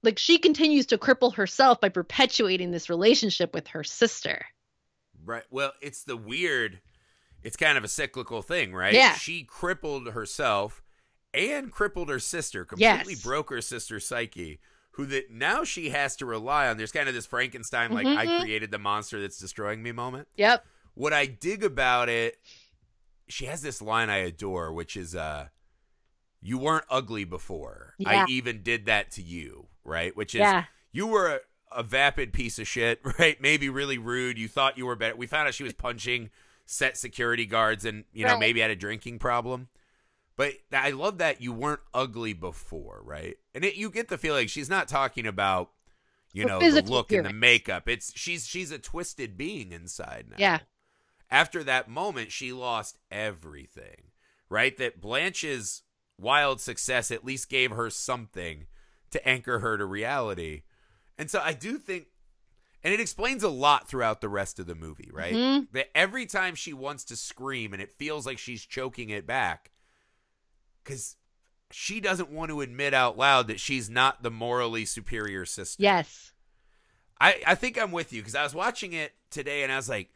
B: like she continues to cripple herself by perpetuating this relationship with her sister
A: Right. Well, it's the weird. It's kind of a cyclical thing, right?
B: Yeah.
A: She crippled herself and crippled her sister. Completely
B: Yes.
A: broke her sister's psyche. Who that now she has to rely on. There's kind of this Frankenstein, like I
B: Mhm.
A: created the monster that's destroying me moment.
B: yep
A: What I dig about it, she has this line I adore, which is, uh, "You weren't ugly before.
B: Yeah.
A: I even did that to you." Right? Which is
B: yeah
A: you were a, a vapid piece of shit, right? Maybe really rude. You thought you were better. We found out she was punching set security guards and, you know,
B: Right.
A: maybe had a drinking problem. But I love that you weren't ugly before, right? And it, you get the feeling she's not talking about, you
B: Her
A: know, the look and the makeup. It's she's she's a twisted being inside now.
B: Yeah.
A: After that moment, she lost everything, right? That Blanche's wild success at least gave her something to anchor her to reality. And so I do think, and it explains a lot throughout the rest of the movie, right?
B: Mhm.
A: That every time she wants to scream and it feels like she's choking it back because she doesn't want to admit out loud that she's not the morally superior sister.
B: yes
A: I, I think I'm with you because I was watching it today and I was like,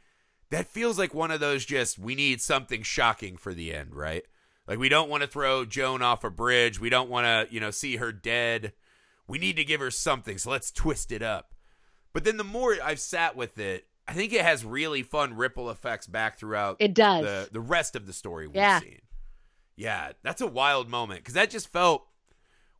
A: that feels like one of those just we need something shocking for the end, right? Like we don't want to throw Joan off a bridge. We don't want to, you know, see her dead. We need to give her something, so let's twist it up. But then the more I've sat with it, I think it has really fun ripple effects back throughout
B: it does
A: the the rest of the story we've
B: Yeah.
A: seen. Yeah, that's a wild moment because that just felt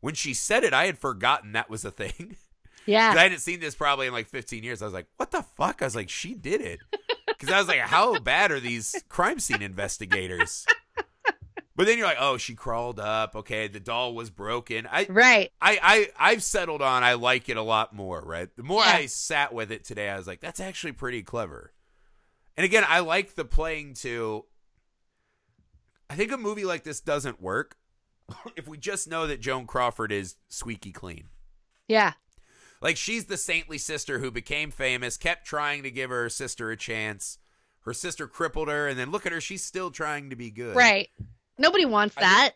A: when she said it, I had forgotten that was a thing.
B: yeah
A: I hadn't seen this probably in like 15 years. I was like, what the fuck? I was like, she did it. Because I was like, how bad are these crime scene investigators? But then you're like, oh, she crawled up. Okay, the doll was broken. I,
B: right
A: I, I, I've settled on. I like it a lot more. Right. The more
B: Yeah.
A: I sat with it today, I was like, that's actually pretty clever. And again, I like the playing to. I think a movie like this doesn't work if we just know that Joan Crawford is squeaky clean.
B: yeah
A: Like she's the saintly sister who became famous, kept trying to give her sister a chance. Her sister crippled her, and then look at her; she's still trying to be good.
B: right nobody wants
A: I
B: that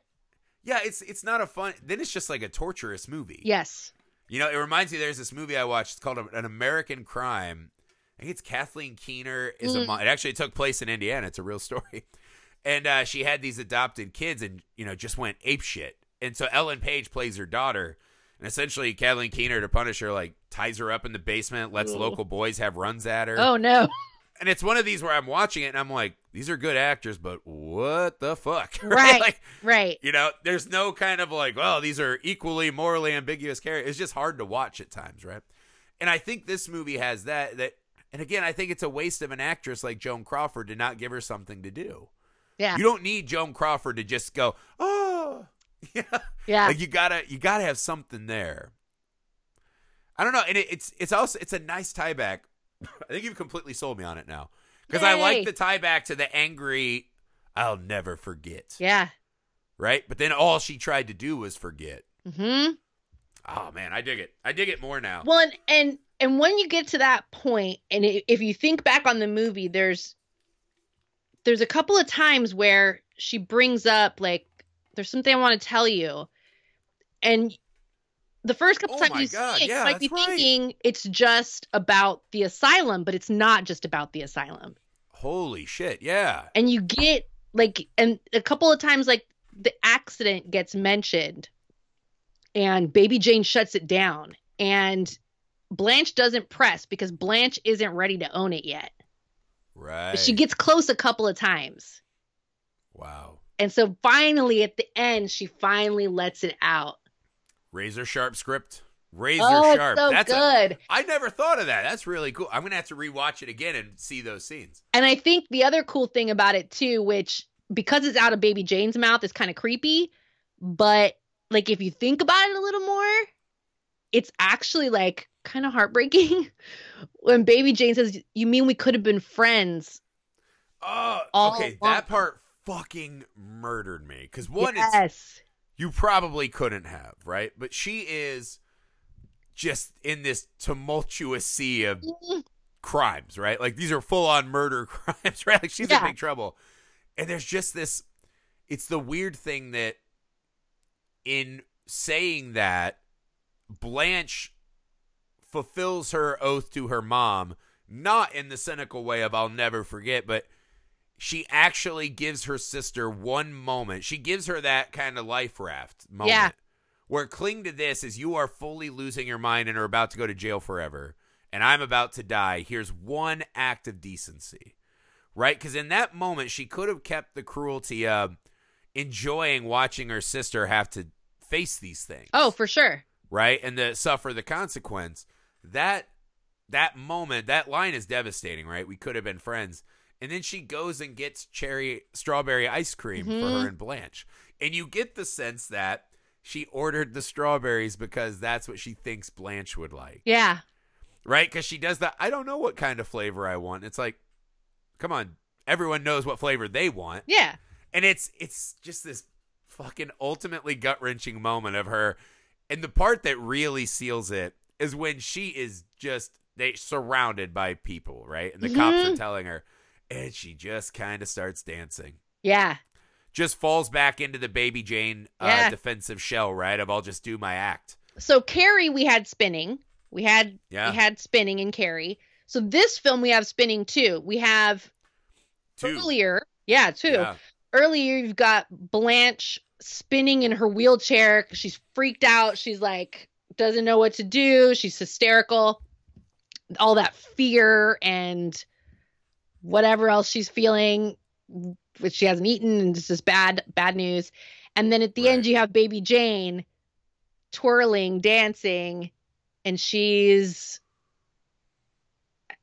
A: Yeah, it's it's not a fun. Then it's just like a torturous movie.
B: yes
A: You know, it reminds me. There's this movie I watched. It's called An American Crime. I think it's Kathleen Keener is a.
B: Mm.
A: It actually took place in Indiana. It's a real story, and uh, she had these adopted kids, and you know, just went ape shit. And so Ellen Page plays her daughter, and essentially Kathleen Keener to punish her like ties her up in the basement, lets
B: Ooh.
A: local boys have runs at her.
B: Oh no.
A: And it's one of these where I'm watching it and I'm like, these are good actors, but what the fuck?
B: Right.
A: like,
B: Right.
A: you know, there's no kind of like, well, these are equally morally ambiguous characters. It's just hard to watch at times, right? And I think this movie has that. That, and again, I think it's a waste of an actress like Joan Crawford to not give her something to do.
B: Yeah.
A: You don't need Joan Crawford to just go, oh, yeah.
B: Yeah.
A: Like you gotta, you gotta have something there. I don't know, and it, it's it's also it's a nice tie back. I think you've completely sold me on it now because I like the tie back to the angry. I'll never forget
B: yeah.
A: right? But then all she tried to do was forget.
B: hmm
A: Oh man, I dig it. I dig it more now.
B: Well, and, and and when you get to that point, and if you think back on the movie, there's there's a couple of times where she brings up like, "There's something I want to tell you," and the first couple
A: Oh
B: times you
A: God,
B: see it,
A: yeah,
B: you might be
A: right.
B: thinking it's just about the asylum, but it's not just about the asylum.
A: Holy shit, yeah.
B: and you get like and a couple of times like the accident gets mentioned and baby jane shuts it down and blanche doesn't press because blanche isn't ready to own it yet
A: Right.
B: but she gets close a couple of times
A: wow.
B: And so finally at the end she finally lets it out
A: Razor sharp script. Razor
B: oh
A: sharp.
B: so
A: That's
B: good
A: I never thought of that. That's really cool. I'm gonna have to rewatch it again and see those scenes.
B: and i think the other cool thing about it too which because it's out of baby jane's mouth is kind of creepy but like if you think about it a little more it's actually like kind of heartbreaking when baby jane says you mean we could have been friends
A: Oh, okay. That part fucking murdered me. Because one,
B: yes
A: you probably couldn't have, right? But she is just in this tumultuous sea of mm-hmm. crimes, right? Like these are full on murder crimes, right? Like she's
B: Yeah.
A: in big trouble. And there's just this it's the weird thing that in saying that Blanche fulfills her oath to her mom, not in the cynical way of I'll never forget, but she actually gives her sister one moment. She gives her that kind of life raft moment.
B: Yeah.
A: Where cling to this is you are fully losing your mind and are about to go to jail forever, and I'm about to die. Here's one act of decency, right? Because in that moment, she could have kept the cruelty of enjoying watching her sister have to face these things
B: oh for sure
A: right and to suffer the consequence that that moment that line is devastating right we could have been friends and then she goes and gets cherry strawberry ice cream for
B: Mhm.
A: her and blanche. And you get the sense that she ordered the strawberries because that's what she thinks blanche would like.
B: Yeah.
A: Right? Because she does that i don't know what kind of flavor i want. It's like come on. Everyone knows what flavor they want.
B: Yeah.
A: And it's it's just this fucking ultimately gut wrenching moment of her, and the part that really seals it is when she is just they surrounded by people, right? And the cops are
B: Mhm.
A: telling her, and she just kind of starts dancing.
B: yeah
A: Just falls back into the baby Jane uh,
B: Yeah.
A: defensive shell, right? Of I'll just do my act.
B: so carrie we had spinning we had
A: Yeah.
B: we had spinning in carrie so this film we have spinning too we have
A: Two.
B: earlier yeah two
A: Yeah.
B: earlier you've got Blanche spinning in her wheelchair. she's freaked out. She's like doesn't know what to do. She's hysterical. All that fear and whatever else she's feeling, which she hasn't eaten, and it's just bad, bad news. And then at the end, you have baby Jane twirling, dancing, and she's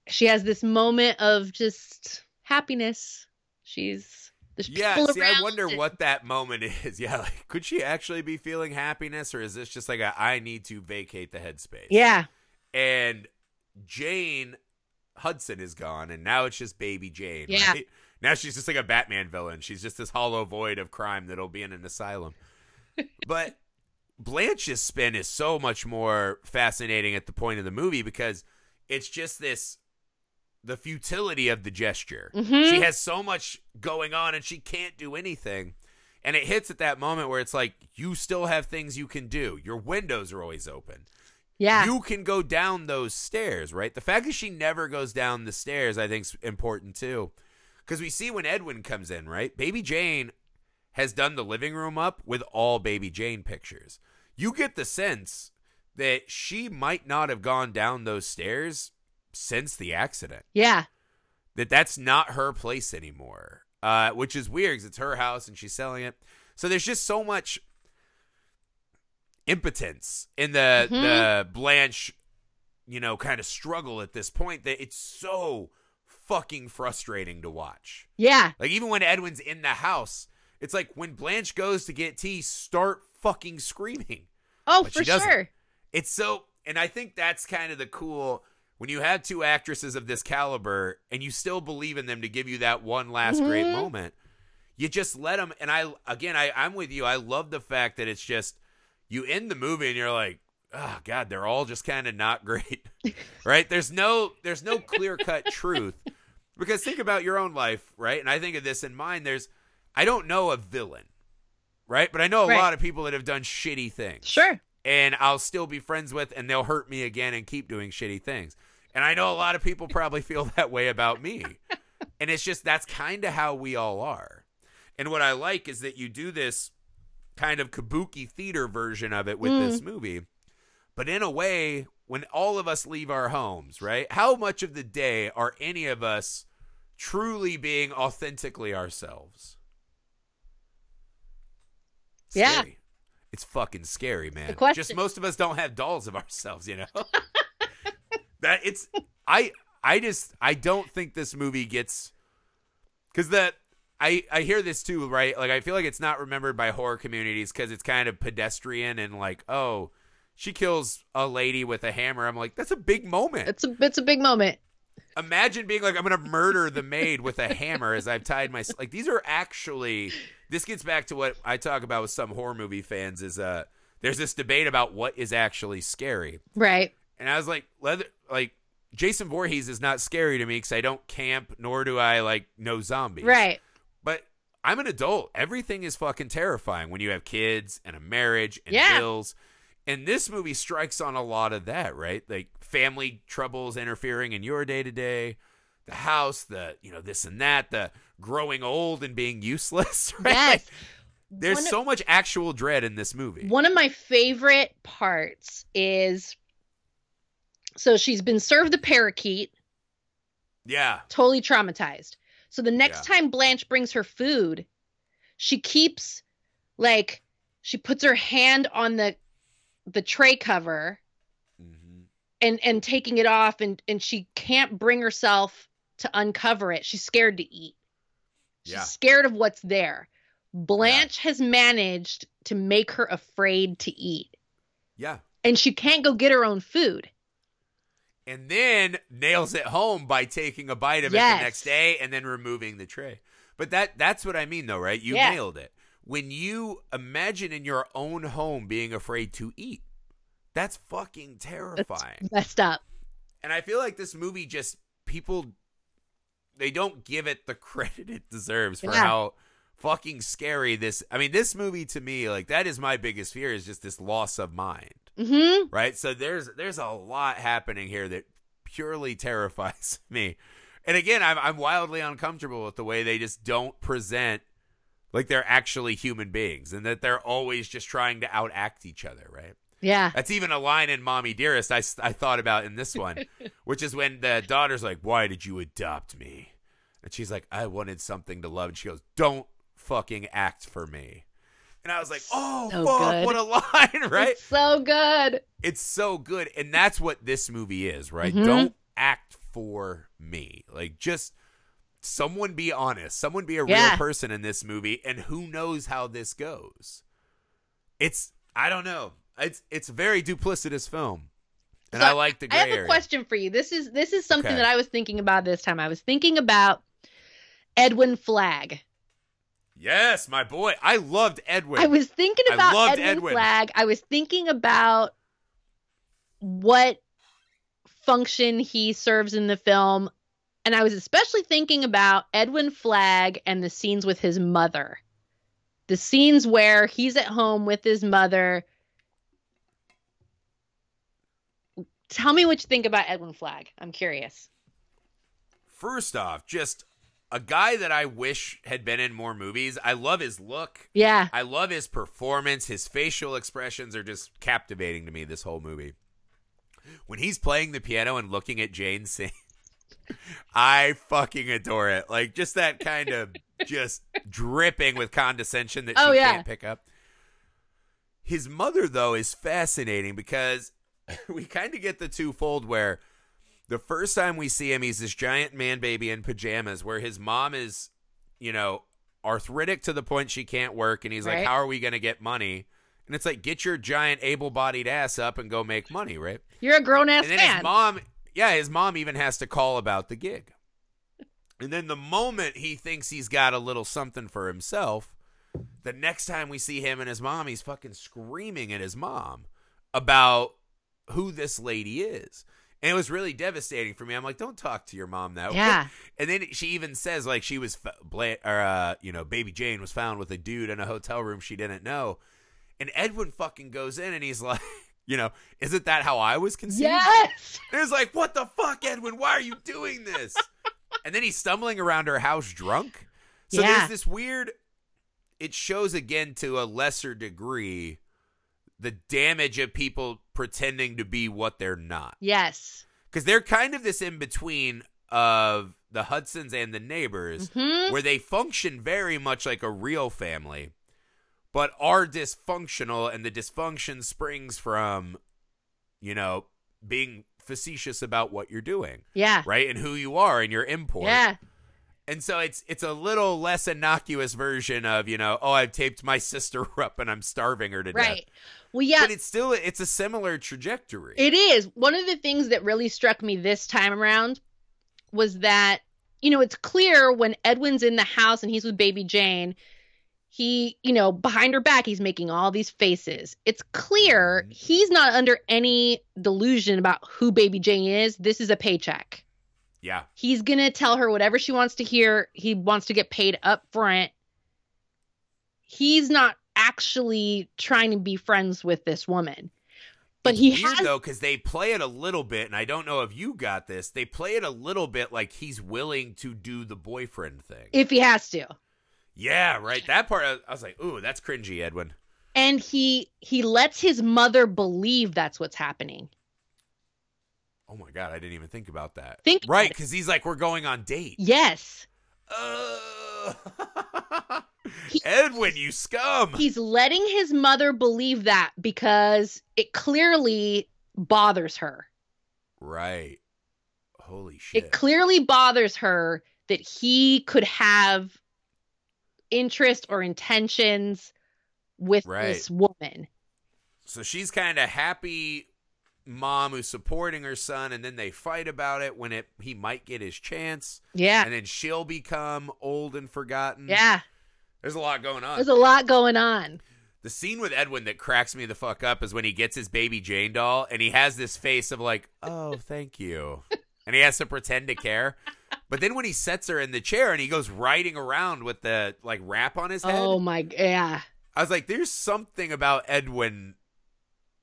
B: she has this moment of just happiness. She's
A: Yeah, see, I wonder
B: and-
A: what that moment is. Yeah, like, could she actually be feeling happiness, or is this just like a I need to vacate the headspace?
B: Yeah,
A: and Jane Hudson is gone, and now it's just baby Jane.
B: Yeah.
A: Right? Now she's just like a Batman villain. She's just this hollow void of crime that'll be in an asylum. but Blanche's spin is so much more fascinating at the point of the movie because it's just this the futility of the gesture.
B: Mhm.
A: She has so much going on and she can't do anything. And it hits at that moment where it's like you still have things you can do. Your windows are always open
B: yeah,
A: you can go down those stairs, right? The fact that she never goes down the stairs, I think, is important too. Because we see when Edwin comes in, right? Baby Jane has done the living room up with all Baby Jane pictures. You get the sense that she might not have gone down those stairs since the accident.
B: Yeah.
A: That that's not her place anymore. Uh, which is weird because it's her house and she's selling it. So there's just so much impotence in the
B: Mhm.
A: the Blanche, you know, kind of struggle at this point that it's so fucking frustrating to watch.
B: Yeah.
A: Like even when Edwin's in the house, it's like when Blanche goes to get tea, start fucking screaming.
B: Oh,
A: But
B: for sure.
A: It's so, and I think that's kind of the cool when you have two actresses of this caliber and you still believe in them to give you that one last great
B: Mhm.
A: moment. You just let them. And I, again, I, I'm with you. I love the fact that it's just you end the movie and you're like, oh God, they're all just kind of not great, right? There's no, there's no clear cut truth because think about your own life, right? And I think of this in mind. There's, I don't know a villain, right? But I know a
B: Right.
A: lot of people that have done shitty things
B: Sure.
A: and I'll still be friends with, and they'll hurt me again and keep doing shitty things. And I know a lot of people probably feel that way about me. and it's just that's kind of how we all are. And what I like is that you do this kind of kabuki theater version of it with this movie. But in a way, when all of us leave our homes, right? How much of the day are any of us truly being authentically ourselves?
B: Yeah.
A: Scary. It's fucking scary, man. Just most of us don't have dolls of ourselves, you know. that it's I I just I don't think this movie gets cuz that I I hear this too, right? Like I feel like it's not remembered by horror communities cuz it's kind of pedestrian and like, oh, she kills a lady with a hammer. I'm like, that's a big moment.
B: It's a it's a big moment.
A: Imagine being like, I'm gonna murder the maid with a hammer as I've tied my like. These are actually. This gets back to what I talk about with some horror movie fans. Is uh, there's this debate about what is actually scary,
B: Right.
A: and I was like, leather, like Jason Voorhees is not scary to me because I don't camp, nor do I like know zombies.
B: Right.
A: I'm an adult. Everything is fucking terrifying when you have kids and a marriage and
B: Yeah.
A: bills. And this movie strikes on a lot of that, right? Like family troubles interfering in your day to day, the house, the you know this and that, the growing old and being useless. Right?
B: Yes.
A: There's
B: of-
A: so much actual dread in this movie.
B: One of my favorite parts is so she's been served the parakeet,
A: yeah,
B: totally traumatized. So the next
A: Yeah.
B: time Blanche brings her food, she keeps like she puts her hand on the the tray cover
A: mm-hmm.
B: and and taking it off and and she can't bring herself to uncover it. She's scared to eat. She's
A: Yeah.
B: scared of what's there. Blanche has managed to make her afraid to eat.
A: yeah.
B: And she can't go get her own food.
A: And then nails it home by taking a bite of it the next day and then removing the tray. But that that's what I mean though, right? You
B: Yeah.
A: nailed it. When you imagine in your own home being afraid to eat, that's fucking
B: That's
A: terrifying.
B: messed up.
A: And I feel like this movie just people they don't give it the credit it deserves for
B: Yeah.
A: how fucking scary this I mean this movie to me like that is my biggest fear is just this loss of mind
B: hmm
A: right? So there's there's a lot happening here that purely terrifies me. And again, I'm I'm wildly uncomfortable with the way they just don't present like they're actually human beings and that they're always just trying to outact each other, right?
B: Yeah.
A: That's even a line in Mommy Dearest I, I thought about in this one, which is when the daughter's like, Why did you adopt me? And she's like, I wanted something to love. And she goes, Don't fucking act for me. And I was like, Oh,
B: So
A: fuck,
B: good.
A: what a line, right?
B: It's so good.
A: it's so good and that's what this movie is right
B: Mhm.
A: don't act for me like just someone be honest someone be a real person in this movie and who knows how this goes it's i don't know it's it's a very duplicitous film and
B: So
A: i like the
B: I have a
A: area
B: question for you. This is this is something
A: Okay.
B: that I was thinking about this time. I was thinking about Edwin Flagg.
A: Yes my boy i loved edwin
B: I was thinking about
A: loved
B: Edwin,
A: Edwin.
B: Flagg. I was thinking about what function he serves in the film. And I was especially thinking about Edwin Flagg and the scenes with his mother. The scenes where he's at home with his mother. Tell me what you think about Edwin Flagg. I'm curious.
A: first off just a guy that I wish had been in more movies. I love his look.
B: Yeah.
A: I love his performance. His facial expressions are just captivating to me this whole movie. When he's playing the piano and looking at Jane sing, I fucking adore it. Like just that kind of just dripping with condescension that
B: Oh,
A: she
B: yeah.
A: can't pick up. His mother though is fascinating because we kind of get the twofold where the first time we see him he's this giant man baby in pajamas where his mom is, you know, arthritic to the point she can't work and he's like how are we going to get money? And it's like get your giant able-bodied ass up and go make money, right?
B: You're a grown ass man.
A: his mom, yeah, his mom even has to call about the gig. And then the moment he thinks he's got a little something for himself, the next time we see him and his mom, he's fucking screaming at his mom about who this lady is. And it was really devastating for me. I'm like, don't talk to your mom that way.
B: Yeah.
A: And then she even says like she was, Bla- or uh, you know, baby Jane was found with a dude in a hotel room she didn't know. And Edwin fucking goes in and he's like, you know, isn't that how I was conceived?
B: yes.
A: And it's like, what the fuck, Edwin? Why are you doing this? and then he's stumbling around her house drunk. So
B: Yeah.
A: there's this weird. It shows again to a lesser degree the damage of people pretending to be what they're not.
B: Yes.
A: Because they're kind of this in between of the Hudsons and the neighbors,
B: hmm
A: where they function very much like a real family, but are dysfunctional, and the dysfunction springs from, you know, being facetious about what you're doing,
B: Yeah.
A: right, and who you are and your import.
B: Yeah.
A: And so it's it's a little less innocuous version of you know, oh, I've taped my sister up and I'm starving her to
B: Right.
A: death.
B: Well, yeah.
A: But it's still it's a similar trajectory.
B: It is. One of the things that really struck me this time around was that, you know, it's clear when Edwin's in the house and he's with baby Jane, he, you know, behind her back, he's making all these faces. It's clear
A: Mhm.
B: he's not under any delusion about who baby Jane is. This is a paycheck.
A: yeah,
B: He's going to tell her whatever she wants to hear. He wants to get paid up front. He's not actually trying to be friends with this woman. But
A: It's
B: he
A: weird
B: has
A: though because they play it a little bit, and I don't know if you got this. They play it a little bit like he's willing to do the boyfriend thing.
B: if he has to.
A: yeah, right. That part I, was like, ooh, that's cringy, Edwin.
B: and he he lets his mother believe that's what's happening
A: Oh my god, I didn't even think about that.
B: Think
A: right, because he's like, we're going on date.
B: yes
A: Uh,
B: He-
A: Edwin, you scum.
B: he's letting his mother believe that because it clearly bothers her
A: right. Holy shit.
B: it clearly bothers her that he could have interest or intentions with
A: Right.
B: this woman
A: so she's kind of happy mom who's supporting her son and then they fight about it when it he might get his chance
B: yeah
A: and then she'll become old and forgotten.
B: yeah
A: There's a lot going on.
B: there's a lot going on
A: the scene with Edwin that cracks me the fuck up is when he gets his baby Jane doll and he has this face of like, "Oh, thank you." and he has to pretend to care. But then when he sets her in the chair and he goes riding around with the like wrap on his head,
B: oh my yeah
A: I was like, there's something about Edwin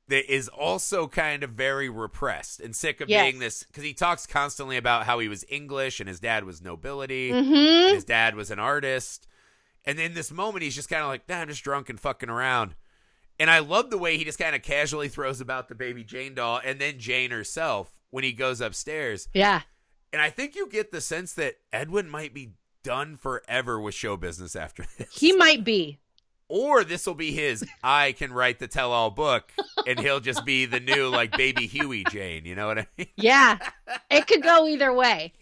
A: that is also kind of very repressed and sick of
B: Yes.
A: being this because he talks constantly about how he was English and his dad was nobility
B: mm-hmm
A: his dad was an artist. And in this moment, he's just kind of like, nah, I'm just drunk and fucking around. And I love the way he just kind of casually throws about the baby Jane doll and then Jane herself when he goes upstairs.
B: yeah
A: And I think you get the sense that Edwin might be done forever with show business after this.
B: he might be
A: Or this will be his I can write the tell all book and he'll just be the new like baby Huey Jane, you know what I mean?
B: yeah it could go either way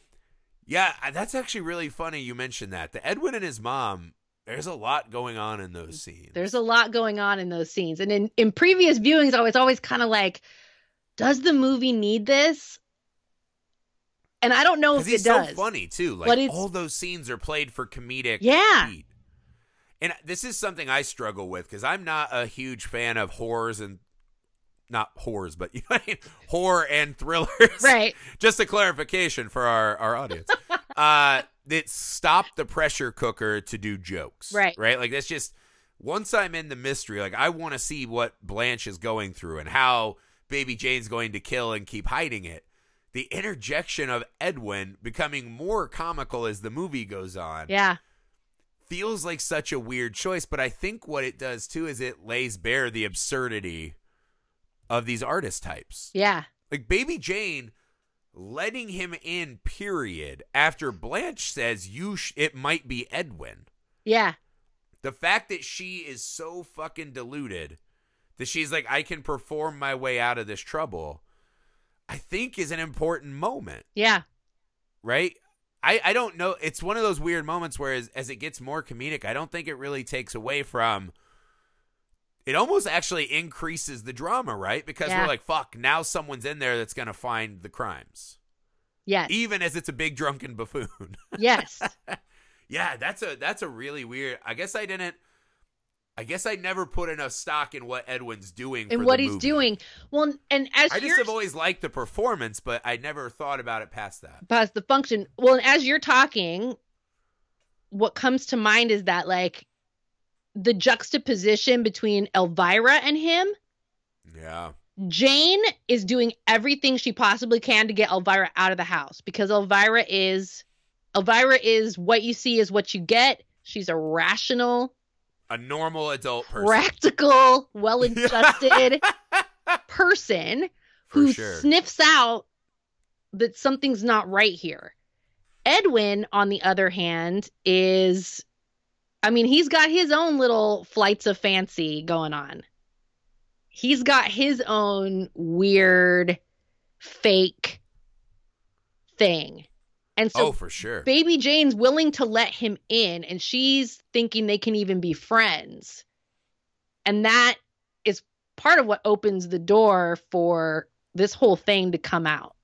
A: Yeah, that's actually really funny you mentioned that. The Edwin and his mom, there's a lot going on in those scenes.
B: There's a lot going on in those scenes. And in, in previous viewings, I was always kind of like, does the movie need this? And I don't know if
A: Because
B: it does.
A: so funny too. Like all those scenes are played for comedic
B: Yeah.
A: And this is something I struggle with because I'm not a huge fan of horrors and not horrors, but you know what I mean? horror and thrillers.
B: Right.
A: Just a clarification for our, our audience. uh that stop the pressure cooker to do jokes.
B: Right.
A: Right? Like that's just once I'm in the mystery, like I want to see what Blanche is going through and how baby Jane's going to kill and keep hiding it. the interjection of Edwin becoming more comical as the movie goes on
B: Yeah.
A: feels like such a weird choice, but I think what it does too is it lays bare the absurdity of these artist types.
B: Yeah.
A: Like Baby Jane letting him in period after Blanche says you sh- it might be Edwin.
B: Yeah.
A: The fact that she is so fucking deluded that she's like I can perform my way out of this trouble I think is an important moment
B: Yeah.
A: right? I, I don't know. It's one of those weird moments where, as, as it gets more comedic, I don't think it really takes away from. It almost actually increases the drama, right? Because
B: Yeah.
A: we're like, fuck, now someone's in there that's going to find the crimes,
B: Yes.
A: even as it's a big drunken buffoon.
B: yes.
A: yeah, that's a that's a really weird. I guess I didn't. I guess I never put enough stock in what Edwin's doing
B: And
A: for
B: what he's
A: movie.
B: doing. Well, and as
A: I just have always liked the performance, but I never thought about it past that.
B: past the function. Well, and as you're talking, what comes to mind is that like the juxtaposition between Elvira and him.
A: Yeah.
B: Jane is doing everything she possibly can to get Elvira out of the house because Elvira is Elvira is what you see is what you get. She's a rational,
A: A normal adult person.
B: practical, well-adjusted person who
A: sure.
B: sniffs out that something's not right here. Edwin, on the other hand, is I mean, he's got his own little flights of fancy going on. He's got his own weird fake thing. And so
A: oh, for sure.
B: Baby Jane's willing to let him in, and she's thinking they can even be friends. And that is part of what opens the door for this whole thing to come out.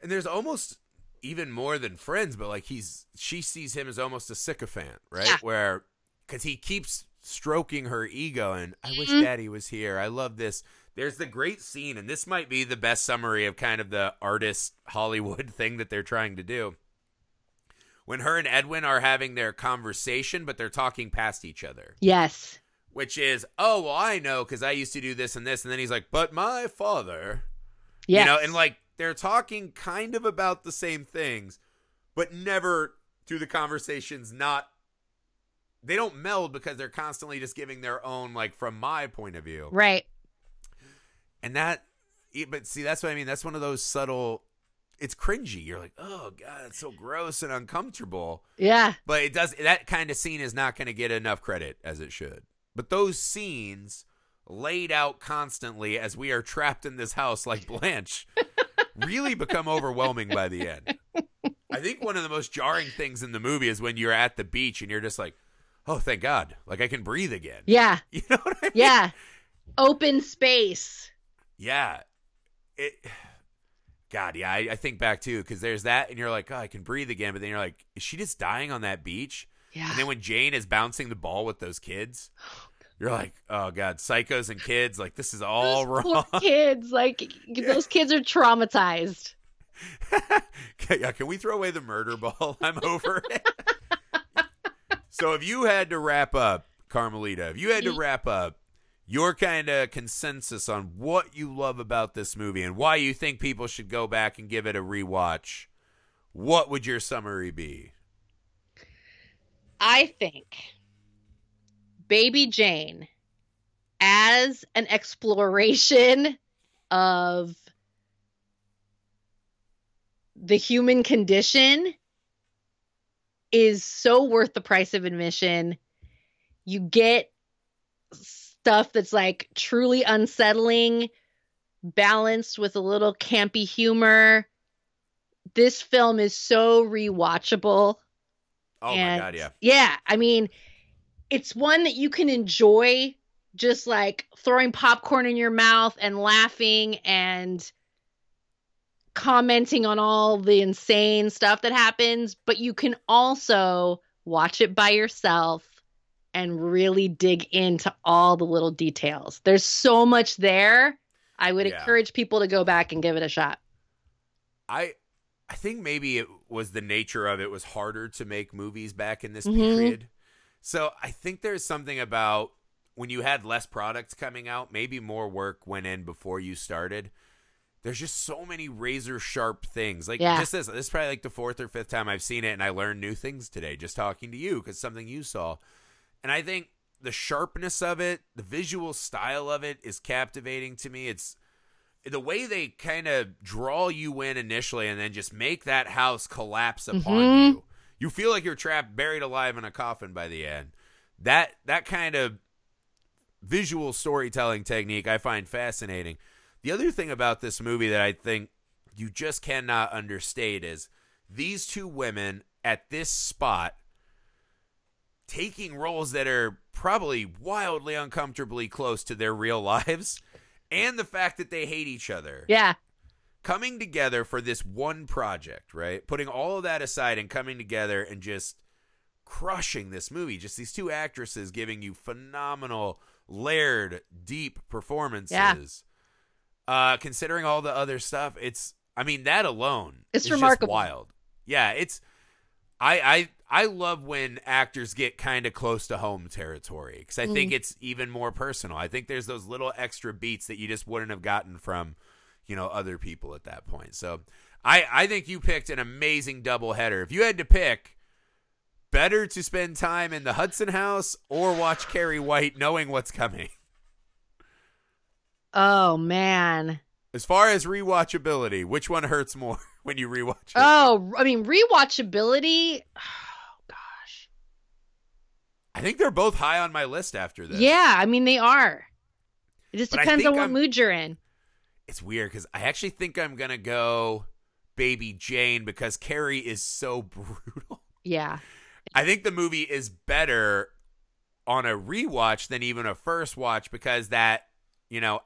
A: And there's almost even more than friends, but like he's she sees him as almost a sycophant, right?
B: Yeah.
A: Where because he keeps stroking her ego and I wish
B: Mhm.
A: daddy was here. I love this. There's the great scene, and this might be the best summary of kind of the artist Hollywood thing that they're trying to do. When her and Edwin are having their conversation, but they're talking past each other,
B: Yes.
A: which is, oh, well, I know because I used to do this and this. And then he's like, but my father.
B: Yes.
A: You know, and like they're talking kind of about the same things, but never through the conversations not they don't meld because they're constantly just giving their own like from my point of view.
B: right.
A: And that but see that's what I mean. That's one of those subtle it's cringy. You're like, "Oh god, it's so gross and uncomfortable."
B: Yeah.
A: But it does that kind of scene is not going to get enough credit as it should. But those scenes laid out constantly as we are trapped in this house like Blanche really become overwhelming by the end. I think one of the most jarring things in the movie is when you're at the beach and you're just like, "Oh, thank God. Like I can breathe again."
B: Yeah.
A: You know what I mean?
B: Yeah. Open space.
A: Yeah. It God, yeah, I, I think back too, because there's that, and you're like, oh, I can breathe again, but then you're like, is she just dying on that beach?
B: Yeah.
A: And then when Jane is bouncing the ball with those kids, you're like, oh god, psychos and kids, like this is all
B: Those
A: wrong.
B: poor kids, like those kids are traumatized.
A: yeah, can we throw away the murder ball? I'm over it. so if you had to wrap up, Carmelita, if you had to wrap up your kind of consensus on what you love about this movie and why you think people should go back and give it a rewatch, what would your summary be?
B: I think Baby Jane as an exploration of the human condition is so worth the price of admission. You get stuff that's like truly unsettling, balanced with a little campy humor. This film is so rewatchable.
A: Oh
B: And,
A: my god, yeah.
B: Yeah, I mean, it's one that you can enjoy just like throwing popcorn in your mouth and laughing and commenting on all the insane stuff that happens, but you can also watch it by yourself and really dig into all the little details. There's so much there. I would
A: Yeah.
B: encourage people to go back and give it a shot.
A: I I think maybe it was the nature of it was harder to make movies back in this
B: Mhm.
A: period. So I think there's something about when you had less products coming out, maybe more work went in before you started. there's just so many razor sharp things. Like
B: Yeah.
A: just this, this is probably like the fourth or fifth time I've seen it, and I learned new things today just talking to you because something you saw. And I think the sharpness of it, the visual style of it, is captivating to me. It's the way they kind of draw you in initially, and then just make that house collapse upon
B: Mhm.
A: you. You feel like you're trapped, buried alive in a coffin by the end. That that kind of visual storytelling technique I find fascinating. The other thing about this movie that I think you just cannot understate is these two women at this spot taking roles that are probably wildly uncomfortably close to their real lives and the fact that they hate each other
B: Yeah.
A: Coming together for this one project, right? Putting all of that aside and coming together and just crushing this movie. Just these two actresses giving you phenomenal, layered, deep performances. Uh, considering all the other stuff, it's I mean that alone
B: It's
A: is just
B: remarkable.
A: wild. Yeah, it's I I I love when actors get kind of close to home territory because I
B: Mm.
A: think it's even more personal. I think there's those little extra beats that you just wouldn't have gotten from you know other people at that point. So I I think you picked an amazing double header. If you had to pick, better to spend time in the Hudson House or watch Carrie White, knowing what's coming.
B: Oh man.
A: As far as rewatchability, which one hurts more when you rewatch it?
B: Oh, I mean rewatchability. Oh gosh.
A: I think they're both high on my list after this.
B: Yeah, I mean they are. It just
A: But
B: depends on what
A: I'm-
B: mood you're in.
A: It's weird because I actually think I'm gonna go Baby Jane because Carrie is so brutal.
B: Yeah.
A: I think the movie is better on a rewatch than even a first watch because that, you know,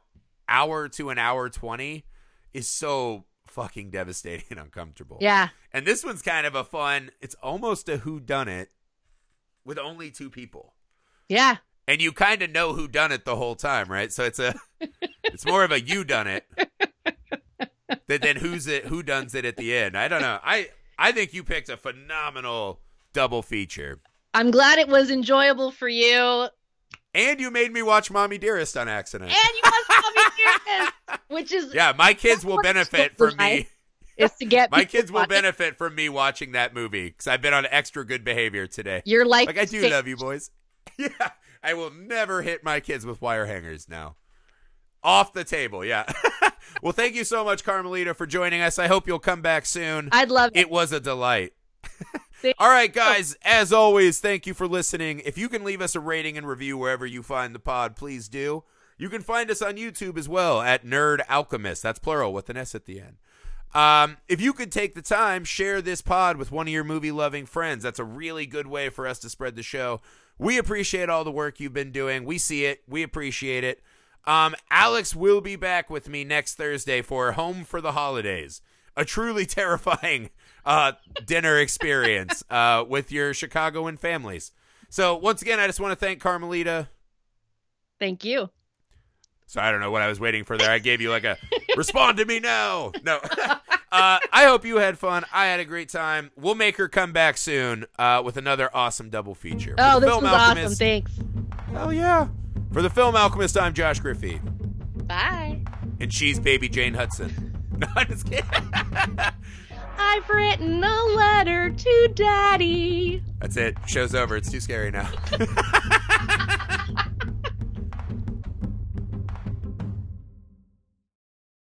A: hour to an hour 20 is so fucking devastating and uncomfortable.
B: Yeah.
A: And this one's kind of a fun, it's almost a who done it with only two people.
B: Yeah.
A: And you kind of know who done it the whole time, right? So it's a it's more of a you done it than, than who's it who does it at the end. I don't know. I I think you picked a phenomenal double feature.
B: I'm glad it was enjoyable for you.
A: And you made me watch Mommy Dearest on accident.
B: And you love me this, which is
A: yeah, my kids will benefit from me.
B: is to get
A: My kids will
B: watching.
A: benefit from me watching that movie because I've been on extra good behavior today.
B: You're like,
A: Like I do love you, boys. Yeah, I will never hit my kids with wire hangers now. Off the table, yeah. well, thank you so much, Carmelita, for joining us. I hope you'll come back soon.
B: I'd love it.
A: It was a delight. All right, guys, as always, thank you for listening. If you can leave us a rating and review wherever you find the pod, please do. You can find us on YouTube as well at Nerd Alchemist. That's plural with an S at the end. Um, if you could take the time, share this pod with one of your movie loving friends. That's a really good way for us to spread the show. We appreciate all the work you've been doing. We see it. We appreciate it. Um, Alex will be back with me next Thursday for Home for the Holidays, a truly terrifying uh, dinner experience uh, with your Chicagoan families. So once again, I just want to thank Carmelita.
B: Thank you.
A: So I don't know what I was waiting for there. I gave you like a respond to me now. No. uh, I hope you had fun. I had a great time. We'll make her come back soon uh, with another awesome double feature.
B: Oh,
A: For
B: this
A: Film
B: was awesome. Thanks.
A: Hell yeah. For the Film Alchemist, I'm Josh Griffey.
B: Bye.
A: And she's baby Jane Hudson. No, I'm just kidding.
B: I've written a letter to Daddy.
A: That's it. Show's over. It's too scary now.